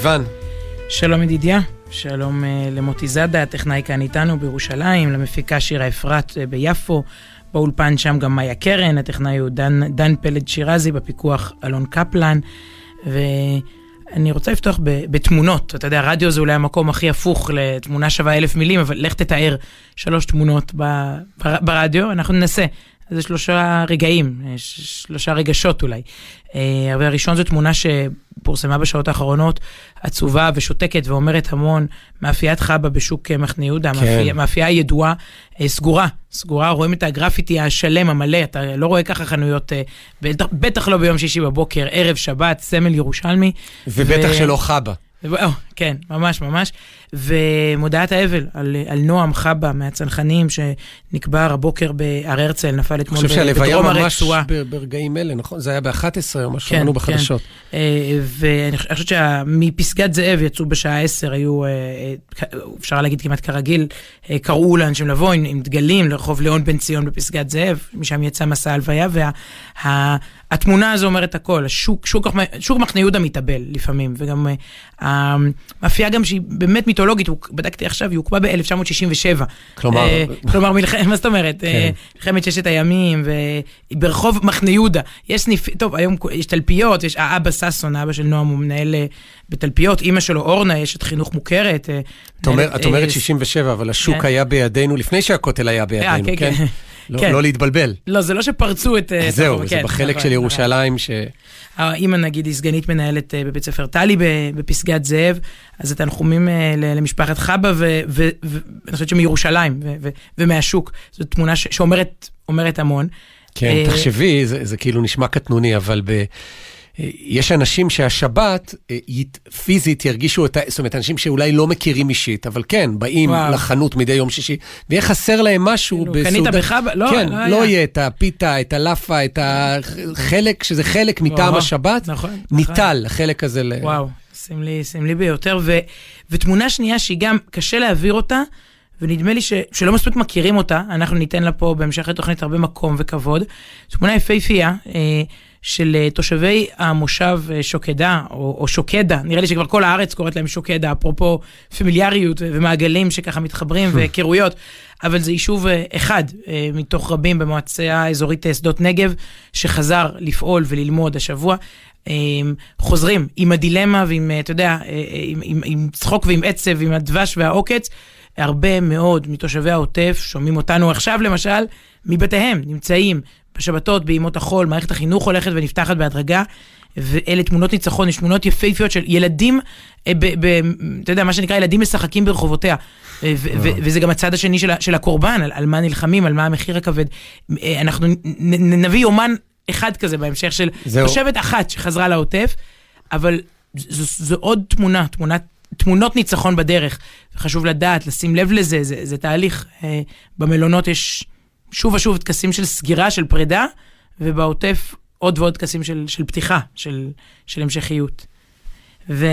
סיון. שלום ידידיה, שלום uh, למוטי זאדה, הטכנאי כאן איתנו בירושלים, למפיקה שירה אפרת uh, ביפו, באולפן שם גם מאיה קרן, הטכנאי הוא דן, דן פלד שירזי, בפיקוח אלון קפלן, ואני רוצה לפתוח ב, בתמונות. אתה יודע, רדיו זה אולי המקום הכי הפוך לתמונה שווה אלף מילים, אבל לך תתאר שלוש תמונות ב, ב, ברדיו, אנחנו ננסה. זה שלושה רגעים, שלושה רגשות אולי. אה, הראשון זו תמונה שפורסמה בשעות האחרונות, עצובה ושותקת ואומרת המון, מאפיית חבא בשוק מחנה יהודה, כן. מאפייה ידועה, אה, סגורה, סגורה, רואים את הגרפיטי השלם, המלא, אתה לא רואה ככה חנויות, אה, בטח, בטח לא ביום שישי בבוקר, ערב שבת, סמל ירושלמי. ובטח ו... שלא חבא. כן, ממש ממש. ומודעת האבל על, על נועם חבא מהצנחנים שנקבר הבוקר בהר הרצל, נפל אתמול בדרום הרצועה. אני חושב שהלוויה ממש ברגעים אלה, נכון? זה היה ב-11 או משהו, כן, בחדשות. כן. ואני חושבת שמפסגת זאב יצאו בשעה 10, היו, אה, אה, אפשר להגיד כמעט כרגיל, קראו לאנשים לבוא עם, עם דגלים לרחוב ליאון בן ציון בפסגת זאב, משם יצא מסע הלוויה, והתמונה הזו אומרת הכל, השוק, שוק, שוק מחנה יהודה מתאבל לפעמים, וגם המאפייה גם שהיא באמת מיתולוגית, בדקתי עכשיו, היא הוקמה ב-1967. כלומר... אה, כלומר, מה זאת אומרת? אה, כן. מלחמת ששת הימים, וברחוב מחנה יהודה. יש סניף, טוב, היום יש תלפיות, יש האבא ששון, האבא של נועם, הוא מנהל אה, בתלפיות, אימא שלו אורנה, יש את חינוך מוכרת. את אומרת 67, אבל השוק כן. היה בידינו לפני שהכותל היה בידינו, כן? כן? לא, כן. לא להתבלבל. לא, זה לא שפרצו את... זהו, זה כן, בחלק נכון, של ירושלים ש... האימא נגיד היא סגנית מנהלת אה, בבית ספר טלי בפסגת זאב, אז זה תנחומים אה, למשפחת חבא, ואני חושבת שמירושלים ומהשוק. זו תמונה שאומרת המון. כן, אה, תחשבי, זה, זה כאילו נשמע קטנוני, אבל ב... יש אנשים שהשבת אה, פיזית ירגישו את ה... זאת אומרת, אנשים שאולי לא מכירים אישית, אבל כן, באים וואו. לחנות מדי יום שישי, ויהיה חסר להם משהו כאילו, בסעודה. קנית בחבא? לא, כן, לא, לא יהיה את הפיתה, את הלאפה, את החלק, שזה חלק מטעם השבת, נכון. ניטל, נכון. החלק הזה ל... וואו, סמלי, סמלי ביותר. ו, ותמונה שנייה שהיא גם, קשה להעביר אותה, ונדמה לי ש, שלא מספיק מכירים אותה, אנחנו ניתן לה פה בהמשך לתוכנית הרבה מקום וכבוד. תמונה יפהפייה. אה, של אה, תושבי המושב אה, שוקדה, או, או שוקדה, נראה לי שכבר כל הארץ קוראת להם שוקדה, אפרופו פמיליאריות ומעגלים שככה מתחברים והיכרויות, אבל זה יישוב אה, אחד מתוך רבים במועצה האזורית שדות נגב, שחזר לפעול וללמוד השבוע. חוזרים עם הדילמה ועם, אתה יודע, עם, עם, עם צחוק ועם עצב, עם הדבש והעוקץ. הרבה מאוד מתושבי העוטף שומעים אותנו עכשיו למשל מבתיהם, נמצאים בשבתות, בימות החול, מערכת החינוך הולכת ונפתחת בהדרגה, ואלה תמונות ניצחון, יש תמונות יפהפיות של ילדים, אה, ב, ב, אתה יודע, מה שנקרא, ילדים משחקים ברחובותיה. ו- ו- אה. וזה גם הצד השני של, של הקורבן, על, על מה נלחמים, על מה המחיר הכבד. אה, אנחנו נ- נביא אומן אחד כזה בהמשך של. תושבת אחת שחזרה לעוטף, אבל זו, זו עוד תמונה, תמונת, תמונות ניצחון בדרך. חשוב לדעת, לשים לב לזה, זה, זה תהליך. במלונות יש שוב ושוב טקסים של סגירה, של פרידה, ובעוטף עוד ועוד טקסים של, של פתיחה, של, של המשכיות. ו...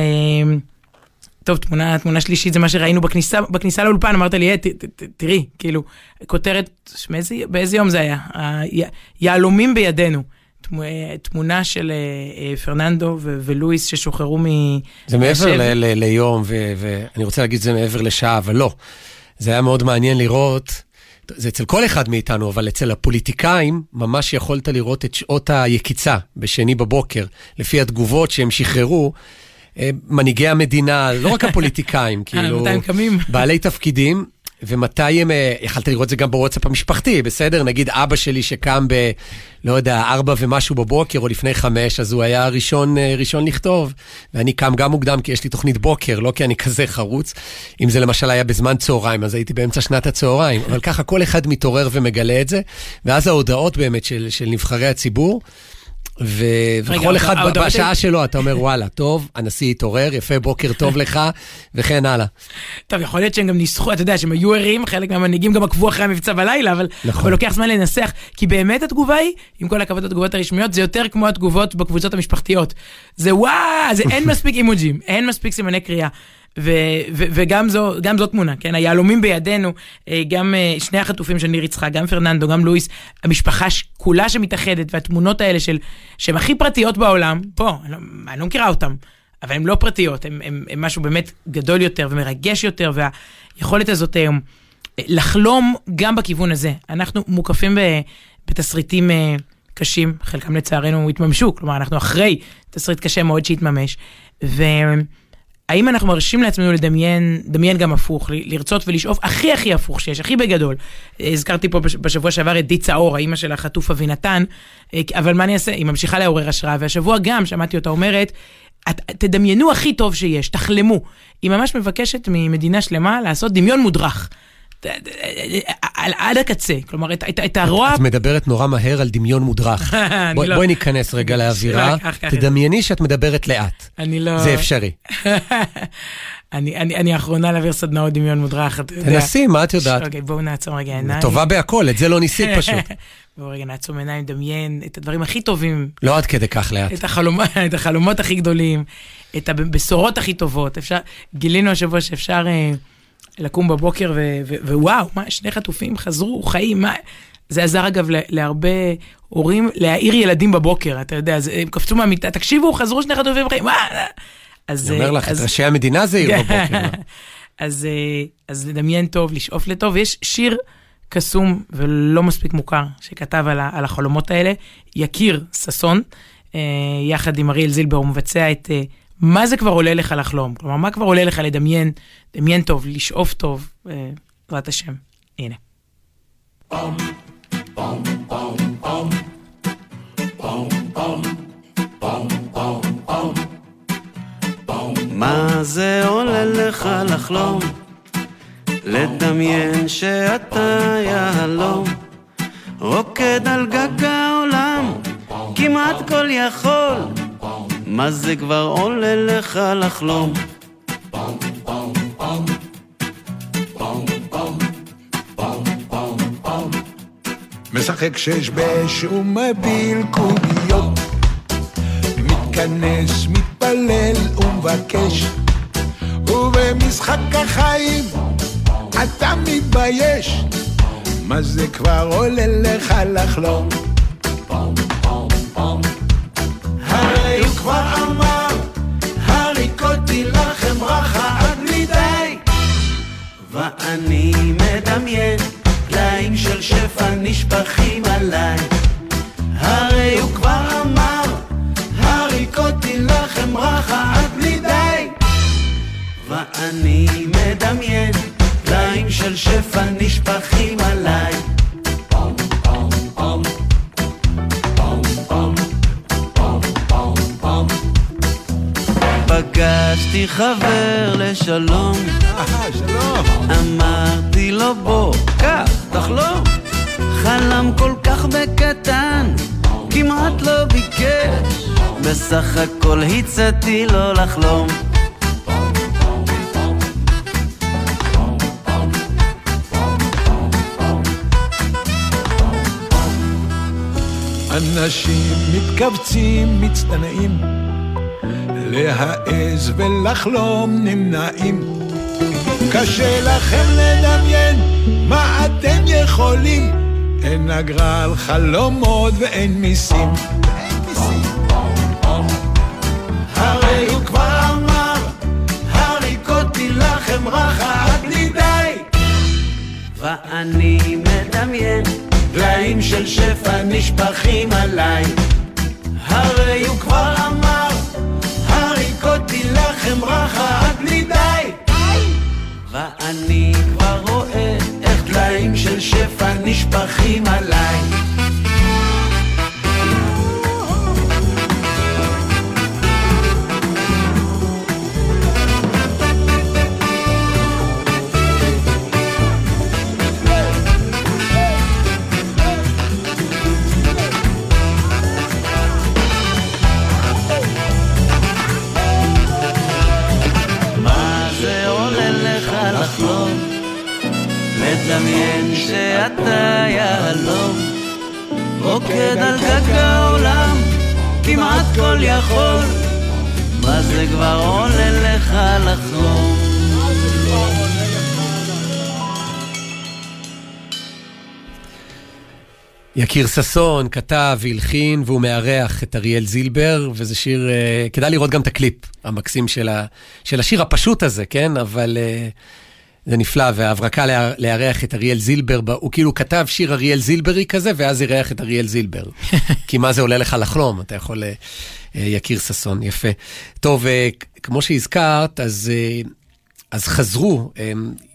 טוב, תמונה, תמונה שלישית זה מה שראינו בכניסה, בכניסה לאולפן, אמרת לי, ת, ת, ת, תראי, כאילו, כותרת, מאיזה, באיזה יום זה היה? יהלומים בידינו. תמונה של אה, אה, פרננדו ולואיס ששוחררו מ... זה מעבר ליום, ואני רוצה להגיד זה מעבר לשעה, אבל לא. זה היה מאוד מעניין לראות זה אצל כל אחד מאיתנו, אבל אצל הפוליטיקאים ממש יכולת לראות את שעות היקיצה בשני בבוקר, לפי התגובות שהם שחררו. אה, מנהיגי המדינה, לא רק הפוליטיקאים, כאילו, בעלי תפקידים, ומתי הם, אה, יכלת לראות את זה גם בוואטסאפ המשפחתי, בסדר? נגיד אבא שלי שקם ב, לא יודע, ארבע ומשהו בבוקר, או לפני חמש, אז הוא היה ראשון, אה, ראשון לכתוב. ואני קם גם מוקדם, כי יש לי תוכנית בוקר, לא כי אני כזה חרוץ. אם זה למשל היה בזמן צהריים, אז הייתי באמצע שנת הצהריים. אבל ככה כל אחד מתעורר ומגלה את זה. ואז ההודעות באמת של, של נבחרי הציבור. ו... וכל אחד בשעה שלו, אתה אומר, וואלה, טוב, הנשיא התעורר, יפה, בוקר טוב לך, וכן הלאה. טוב, יכול להיות שהם גם ניסחו, אתה יודע, שהם היו ערים, חלק מהמנהיגים גם עקבו אחרי המבצע בלילה, אבל נכון. לוקח זמן לנסח, כי באמת התגובה היא, עם כל הכבוד לתגובות הרשמיות, זה יותר כמו התגובות בקבוצות המשפחתיות. זה וואו, זה אין מספיק אימוג'ים, אין מספיק סימני קריאה. ו- ו- וגם זו, גם זו תמונה, כן? היהלומים בידינו, אה, גם אה, שני החטופים של ניר יצחק, גם פרננדו, גם לואיס, המשפחה כולה שמתאחדת, והתמונות האלה של, שהן הכי פרטיות בעולם, פה, אני לא, אני לא מכירה אותם. אבל הן לא פרטיות, הן משהו באמת גדול יותר ומרגש יותר, והיכולת הזאת היום לחלום גם בכיוון הזה. אנחנו מוקפים בתסריטים קשים, חלקם לצערנו התממשו, כלומר אנחנו אחרי תסריט קשה מאוד שהתממש, והאם אנחנו מרשים לעצמנו לדמיין, דמיין גם הפוך, לרצות ולשאוף הכי הכי הפוך שיש, הכי בגדול. הזכרתי פה בשבוע שעבר את די צאור, האימא של החטוף אבינתן, אבל מה אני אעשה? היא ממשיכה לעורר השראה, והשבוע גם שמעתי אותה אומרת, תדמיינו הכי טוב שיש, תחלמו. היא ממש מבקשת ממדינה שלמה לעשות דמיון מודרך. עד הקצה, כלומר, את הרוע... את מדברת נורא מהר על דמיון מודרך. לא- בואי ניכנס רגע לאווירה. תדמייני שאת מדברת לאט. אני לא... זה אפשרי. אני האחרונה להעביר סדנאות דמיון מודרך, אתה יודע. תנסי, מה את יודעת? אוקיי, בואו נעצום רגע עיניים. טובה בהכל, את זה לא ניסית פשוט. בואו רגע נעצום עיניים, דמיין את הדברים הכי טובים. לא עד כדי כך לאט. את החלומות הכי גדולים, את הבשורות הכי טובות. גילינו השבוע שאפשר... לקום בבוקר ו- ו- ווואו, מה, שני חטופים חזרו, חיים, מה... זה עזר אגב להרבה הורים להעיר ילדים בבוקר, אתה יודע, אז הם קפצו מהמיטה, תקשיבו, חזרו שני חטופים חיים, מה? אז... אני אומר לך, אז... את ראשי המדינה זה עיר בבוקר. אז, אז לדמיין טוב, לשאוף לטוב, יש שיר קסום ולא מספיק מוכר שכתב על, ה- על החלומות האלה, יקיר ששון, אה, יחד עם אריאל זילבר, הוא מבצע את אה, מה זה כבר עולה לך לחלום? כלומר, מה כבר עולה לך לדמיין, דמיין טוב, לשאוף טוב, בעזרת השם. הנה. מה זה עולה לך לחלום? לדמיין שאתה יהלום, רוקד על גג העולם, כמעט כל יכול. מה זה כבר עולה לך לחלום? משחק שש בש ומביל קוביות מתכנס, מתפלל ומבקש ובמשחק החיים אתה מתבייש מה זה כבר עולה לך לחלום? כבר אמר, הריקותי לכם רחה עד בלי די. ואני מדמיין, פלאים של שפע נשפכים עליי. הרי הוא כבר אמר, הריקותי לכם רחה עד בלי די. ואני מדמיין, פלאים של שפע נשפכים עליי. פגשתי חבר לשלום, אמרתי לו בוא, קח, תחלום. חלם כל כך בקטן, כמעט לא ביקש, בסך הכל הצעתי לו לחלום. אנשים מתכווצים, מצטנעים להעז ולחלום נמנעים. קשה לכם לדמיין מה אתם יכולים, אין אגרה על חלומות ואין מיסים. הרי הוא כבר אמר, הריקותי לכם רחה עד בלי די. ואני מדמיין, דליים של שפע נשפכים עליי. הרי הוא כבר אמר אותי לחם רחה עד בלי די ואני כבר רואה איך דליים של שפע נשפכים עליי מדמיין שאתה יהלום, רוקד על גג העולם, כמעט כל יכול, מה זה כבר עולה לך לחלום? יקיר ששון כתב והלחין והוא מארח את אריאל זילבר, וזה שיר, uh, כדאי לראות גם את הקליפ המקסים של, ה, של השיר הפשוט הזה, כן? אבל uh, זה נפלא, וההברקה לארח את אריאל זילבר, הוא כאילו כתב שיר אריאל זילברי כזה, ואז אירח את אריאל זילבר. כי מה זה עולה לך לחלום, אתה יכול... Uh, יקיר ששון, יפה. טוב, uh, כמו שהזכרת, אז, אז חזרו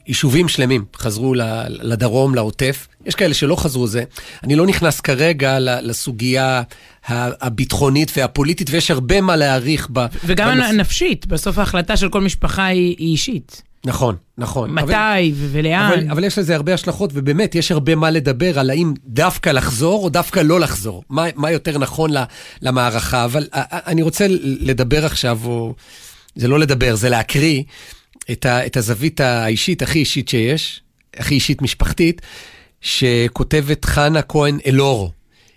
יישובים שלמים חזרו לדרום, לעוטף. יש כאלה שלא חזרו זה. אני לא נכנס כרגע לסוגיה הביטחונית והפוליטית, ויש הרבה מה להעריך ב... וגם בנוס... הנפשית, בסוף ההחלטה של כל משפחה היא, היא אישית. נכון, נכון. מתי אבל, ולאן. אבל, אבל יש לזה הרבה השלכות, ובאמת, יש הרבה מה לדבר על האם דווקא לחזור או דווקא לא לחזור. מה, מה יותר נכון למערכה. אבל אני רוצה לדבר עכשיו, או... זה לא לדבר, זה להקריא. את, ה, את הזווית האישית הכי אישית שיש, הכי אישית משפחתית, שכותבת חנה כהן אלורו.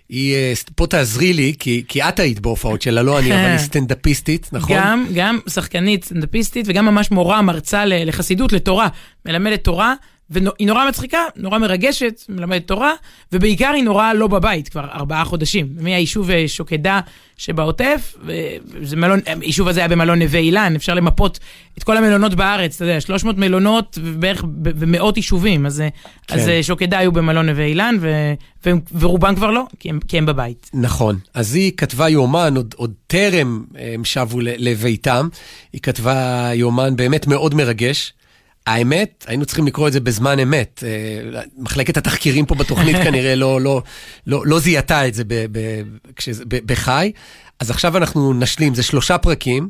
היא, אה, פה תעזרי לי, כי, כי את היית בהופעות שלה, לא אני, אבל היא סטנדאפיסטית, נכון? גם, גם שחקנית סטנדאפיסטית וגם ממש מורה, מרצה לחסידות, לתורה, מלמדת תורה. והיא נורא מצחיקה, נורא מרגשת, מלמדת תורה, ובעיקר היא נורא לא בבית כבר ארבעה חודשים. מהיישוב אה, שוקדה שבעוטף, היישוב הזה היה במלון נווה אילן, אפשר למפות את כל המלונות בארץ, אתה יודע, 300 מלונות בערך במאות יישובים. אז, אה, כן. אז אה, שוקדה היו במלון נווה אילן, ו, ו, ורובם כבר לא, כי הם, כי הם בבית. נכון. אז היא כתבה יומן, עוד, עוד טרם הם שבו לביתם, היא כתבה יומן באמת מאוד מרגש. האמת, היינו צריכים לקרוא את זה בזמן אמת. אה, מחלקת התחקירים פה בתוכנית כנראה לא, לא, לא, לא זיהתה את זה ב, ב, כשזה, ב, בחי. אז עכשיו אנחנו נשלים, זה שלושה פרקים,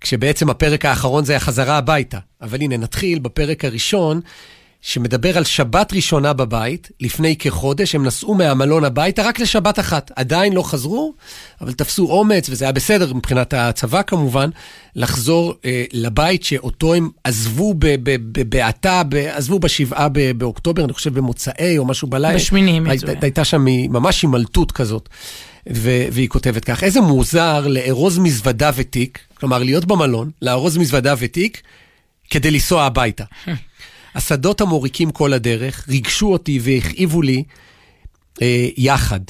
כשבעצם הפרק האחרון זה החזרה הביתה. אבל הנה, נתחיל בפרק הראשון. שמדבר על שבת ראשונה בבית, לפני כחודש, הם נסעו מהמלון הביתה רק לשבת אחת. עדיין לא חזרו, אבל תפסו אומץ, וזה היה בסדר מבחינת הצבא כמובן, לחזור אה, לבית שאותו הם עזבו בבעתה, עזבו בשבעה באוקטובר, אני חושב במוצאי או משהו בלילה. בשמינים. הייתה שם ממש הימלטות כזאת. ו- והיא כותבת כך, איזה מוזר לארוז מזוודה ותיק, כלומר להיות במלון, לארוז מזוודה ותיק, כדי לנסוע הביתה. השדות המוריקים כל הדרך ריגשו אותי והכאיבו לי אה, יחד.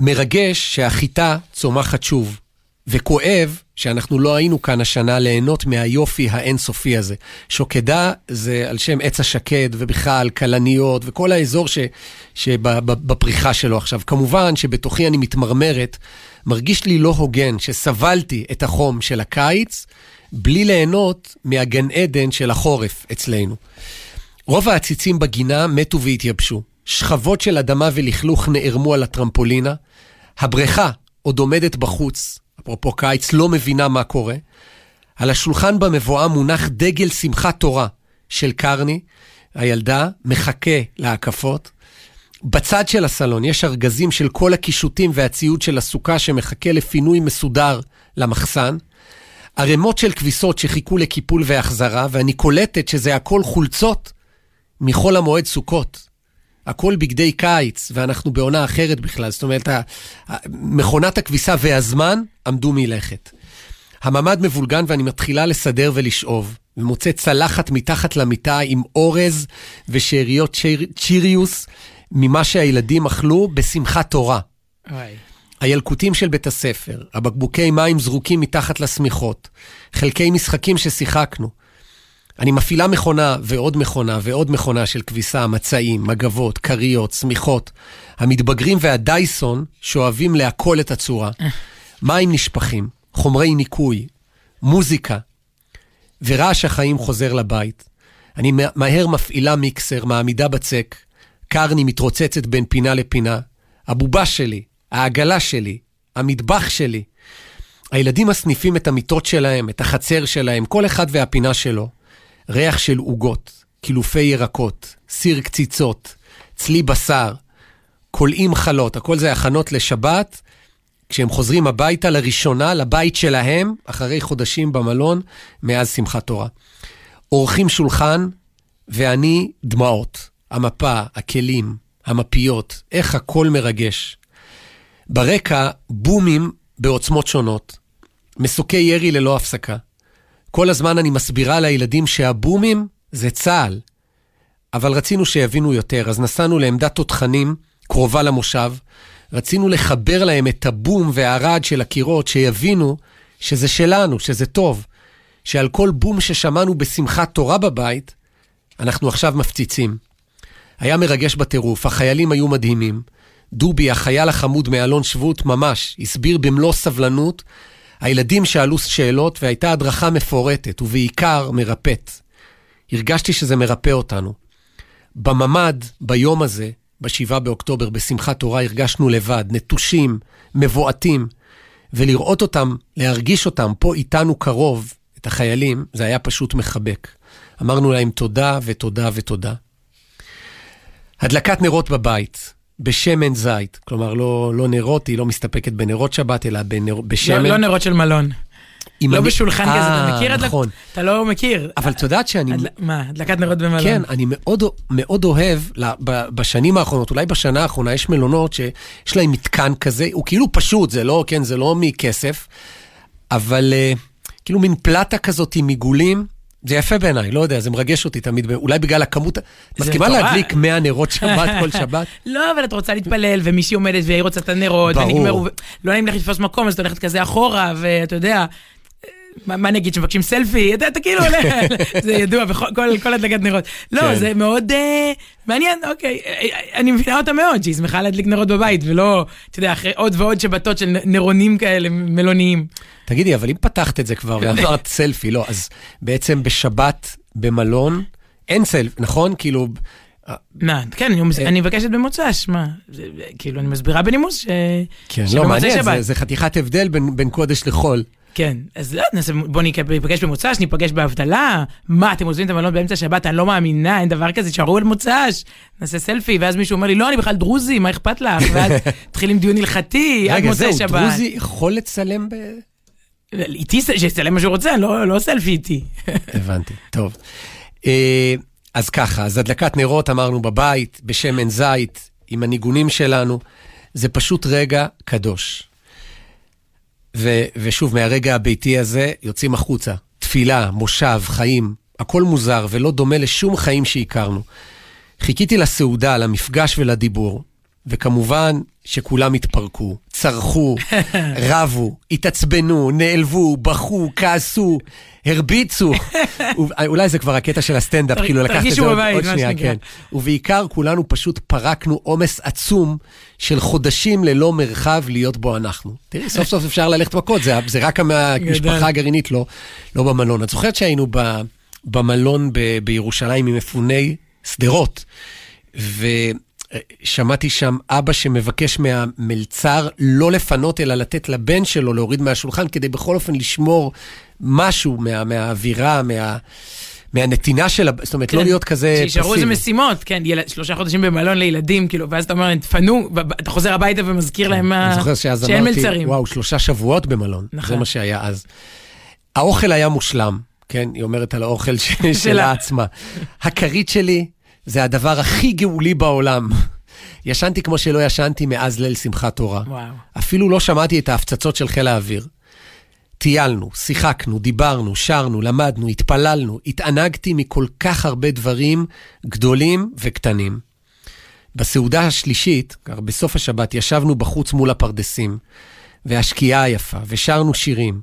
מרגש שהחיטה צומחת שוב, וכואב שאנחנו לא היינו כאן השנה ליהנות מהיופי האינסופי הזה. שוקדה זה על שם עץ השקד, ובכלל כלניות, וכל האזור ש, שבפריחה שלו עכשיו. כמובן שבתוכי אני מתמרמרת, מרגיש לי לא הוגן שסבלתי את החום של הקיץ, בלי ליהנות מהגן עדן של החורף אצלנו. רוב העציצים בגינה מתו והתייבשו. שכבות של אדמה ולכלוך נערמו על הטרמפולינה. הבריכה עוד עומדת בחוץ, אפרופו קיץ, לא מבינה מה קורה. על השולחן במבואה מונח דגל שמחת תורה של קרני, הילדה, מחכה להקפות. בצד של הסלון יש ארגזים של כל הקישוטים והציוד של הסוכה שמחכה לפינוי מסודר למחסן. ערימות של כביסות שחיכו לקיפול והחזרה, ואני קולטת שזה הכל חולצות מחול המועד סוכות. הכל בגדי קיץ, ואנחנו בעונה אחרת בכלל. זאת אומרת, מכונת הכביסה והזמן עמדו מלכת. הממ"ד מבולגן ואני מתחילה לסדר ולשאוב, ומוצא צלחת מתחת למיטה עם אורז ושאריות צ'יר... צ'יריוס ממה שהילדים אכלו בשמחת תורה. הילקוטים של בית הספר, הבקבוקי מים זרוקים מתחת לשמיכות, חלקי משחקים ששיחקנו. אני מפעילה מכונה ועוד מכונה ועוד מכונה של כביסה, מצעים, מגבות, כריות, שמיכות. המתבגרים והדייסון שואבים להכל את הצורה. מים נשפכים, חומרי ניקוי, מוזיקה, ורעש החיים חוזר לבית. אני מהר מפעילה מיקסר, מעמידה בצק, קרני מתרוצצת בין פינה לפינה. הבובה שלי, העגלה שלי, המטבח שלי. הילדים מסניפים את המיטות שלהם, את החצר שלהם, כל אחד והפינה שלו. ריח של עוגות, קילופי ירקות, סיר קציצות, צלי בשר, קולעים חלות, הכל זה הכנות לשבת, כשהם חוזרים הביתה לראשונה, לבית שלהם, אחרי חודשים במלון, מאז שמחת תורה. עורכים שולחן, ואני דמעות. המפה, הכלים, המפיות, איך הכל מרגש. ברקע, בומים בעוצמות שונות. מסוקי ירי ללא הפסקה. כל הזמן אני מסבירה לילדים שהבומים זה צה"ל. אבל רצינו שיבינו יותר, אז נסענו לעמדת תותחנים קרובה למושב. רצינו לחבר להם את הבום והרעד של הקירות, שיבינו שזה שלנו, שזה טוב. שעל כל בום ששמענו בשמחת תורה בבית, אנחנו עכשיו מפציצים. היה מרגש בטירוף, החיילים היו מדהימים. דובי, החייל החמוד מאלון שבות, ממש, הסביר במלוא סבלנות. הילדים שאלו שאלות והייתה הדרכה מפורטת, ובעיקר מרפאת. הרגשתי שזה מרפא אותנו. בממ"ד, ביום הזה, ב-7 באוקטובר, בשמחת תורה, הרגשנו לבד, נטושים, מבועתים, ולראות אותם, להרגיש אותם פה איתנו קרוב, את החיילים, זה היה פשוט מחבק. אמרנו להם תודה ותודה ותודה. הדלקת נרות בבית, בשמן זית. כלומר, לא, לא נרות, היא לא מסתפקת בנרות שבת, אלא בנר, בשמן. לא, לא נרות של מלון. לא אני... בשולחן 아, כזה, אתה מכיר? נכון. אתה לא מכיר. אבל את יודעת שאני... הדל... מה, הדלקת נרות במלון? כן, אני מאוד, מאוד אוהב, בשנים האחרונות, אולי בשנה האחרונה, יש מלונות שיש להם מתקן כזה, הוא כאילו פשוט, זה לא, כן, זה לא מכסף, אבל uh, כאילו מין פלטה כזאת עם עיגולים. זה יפה בעיניי, לא יודע, זה מרגש אותי תמיד, אולי בגלל הכמות... מסכימה להדליק 100 נרות שבת כל שבת? לא, אבל את רוצה להתפלל, ומישהי עומדת והיא רוצה את הנרות, ברור. ונגמר, לא נעים לך לתפוס מקום, אז את הולכת כזה אחורה, ואתה יודע, מה אני אגיד, שמבקשים סלפי? אתה, כאילו עולה, זה ידוע בכל הדלקת נרות. לא, כן. זה מאוד uh, מעניין, אוקיי. אני מבינה אותה מאוד, שהיא שמחה להדליק נרות בבית, ולא, אתה יודע, אחרי עוד ועוד שבתות של נרונים כאלה, מלוניים. תגידי, אבל אם פתחת את זה כבר ואמרת סלפי, לא, אז בעצם בשבת במלון אין סלפי, נכון? כאילו... מה, כן, אני מבקשת במוצ"ש, מה, כאילו, אני מסבירה בנימוס ש... כן, לא, מעניין, זה חתיכת הבדל בין קודש לחול. כן, אז לא, בוא ניפגש במוצ"ש, ניפגש בהבדלה. מה, אתם עוזבים את המלון באמצע השבת? אני לא מאמינה, אין דבר כזה, תשארו על מוצ"ש, נעשה סלפי, ואז מישהו אומר לי, לא, אני בכלל דרוזי, מה אכפת לך? ואז מתחילים דיון הלכתי, עד מוצאי שבת. רגע, זהו, דרוזי יכול לצלם ב... איתי, שיצלם מה שהוא רוצה, לא, לא סלפי איתי. הבנתי, טוב. אה, אז ככה, אז הדלקת נרות אמרנו בבית, בשמן זית, עם הניגונים שלנו, זה פשוט רגע קדוש. ו, ושוב, מהרגע הביתי הזה יוצאים החוצה. תפילה, מושב, חיים, הכל מוזר ולא דומה לשום חיים שהכרנו. חיכיתי לסעודה, למפגש ולדיבור, וכמובן שכולם התפרקו, צרחו, רבו, התעצבנו, נעלבו, בכו, כעסו, הרביצו. אולי זה כבר הקטע של הסטנדאפ, כאילו לקחת את זה עוד, עוד שנייה, כן. ובעיקר כולנו פשוט פרקנו עומס עצום של חודשים ללא מרחב להיות בו אנחנו. תראי, סוף סוף אפשר ללכת מכות, זה, זה רק המשפחה הגרעינית, לא, לא במלון. את זוכרת שהיינו ב, במלון ב, בירושלים עם מפוני שדרות, ו... שמעתי שם אבא שמבקש מהמלצר לא לפנות, אלא לתת לבן שלו להוריד מהשולחן, כדי בכל אופן לשמור משהו מה, מהאווירה, מה... מהנתינה של, זאת אומרת, לא כן, לא להיות כזה פסיבי. שישארו איזה משימות, כן, יל... שלושה חודשים במלון לילדים, כאילו, ואז אתה אומר להם, תפנו, ואתה חוזר הביתה ומזכיר להם מה... אני זוכר שאז אמרתי, מלצרים. וואו, שלושה שבועות במלון, נכון. זה מה שהיה אז. האוכל היה מושלם, כן, היא אומרת על האוכל שלה עצמה. הכרית שלי זה הדבר הכי גאולי בעולם. ישנתי כמו שלא ישנתי מאז ליל שמחת תורה. וואו. אפילו לא שמעתי את ההפצצות של חיל האוויר. טיילנו, שיחקנו, דיברנו, שרנו, למדנו, התפללנו, התענגתי מכל כך הרבה דברים גדולים וקטנים. בסעודה השלישית, בסוף השבת, ישבנו בחוץ מול הפרדסים, והשקיעה היפה, ושרנו שירים.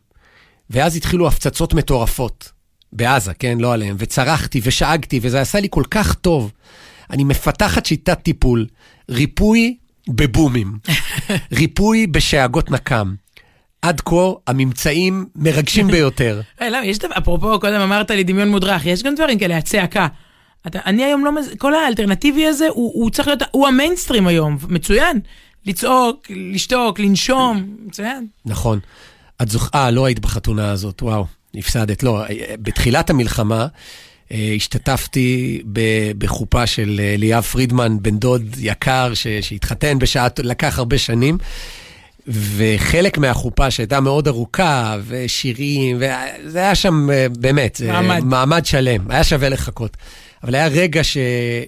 ואז התחילו הפצצות מטורפות. בעזה, כן? לא עליהם. וצרחתי ושאגתי, וזה עשה לי כל כך טוב. אני מפתחת שיטת טיפול, ריפוי בבומים, ריפוי בשאגות נקם. עד כה הממצאים מרגשים ביותר. אה, למה, יש דבר, אפרופו, קודם אמרת לי דמיון מודרך, יש גם דברים כאלה, הצעקה. אתה, אני היום לא, מז... כל האלטרנטיבי הזה, הוא, הוא צריך להיות, הוא המיינסטרים היום, מצוין. לצעוק, לשתוק, לנשום, מצוין. נכון. את זוכ... אה, לא היית בחתונה הזאת, וואו. הפסדת. לא, בתחילת המלחמה אה, השתתפתי בחופה של אה, ליאב פרידמן, בן דוד יקר, שהתחתן בשעה, לקח הרבה שנים. וחלק מהחופה שהייתה מאוד ארוכה, ושירים, וזה היה שם אה, באמת, מעמד, מעמד שלם, היה שווה לחכות. אבל היה רגע ש...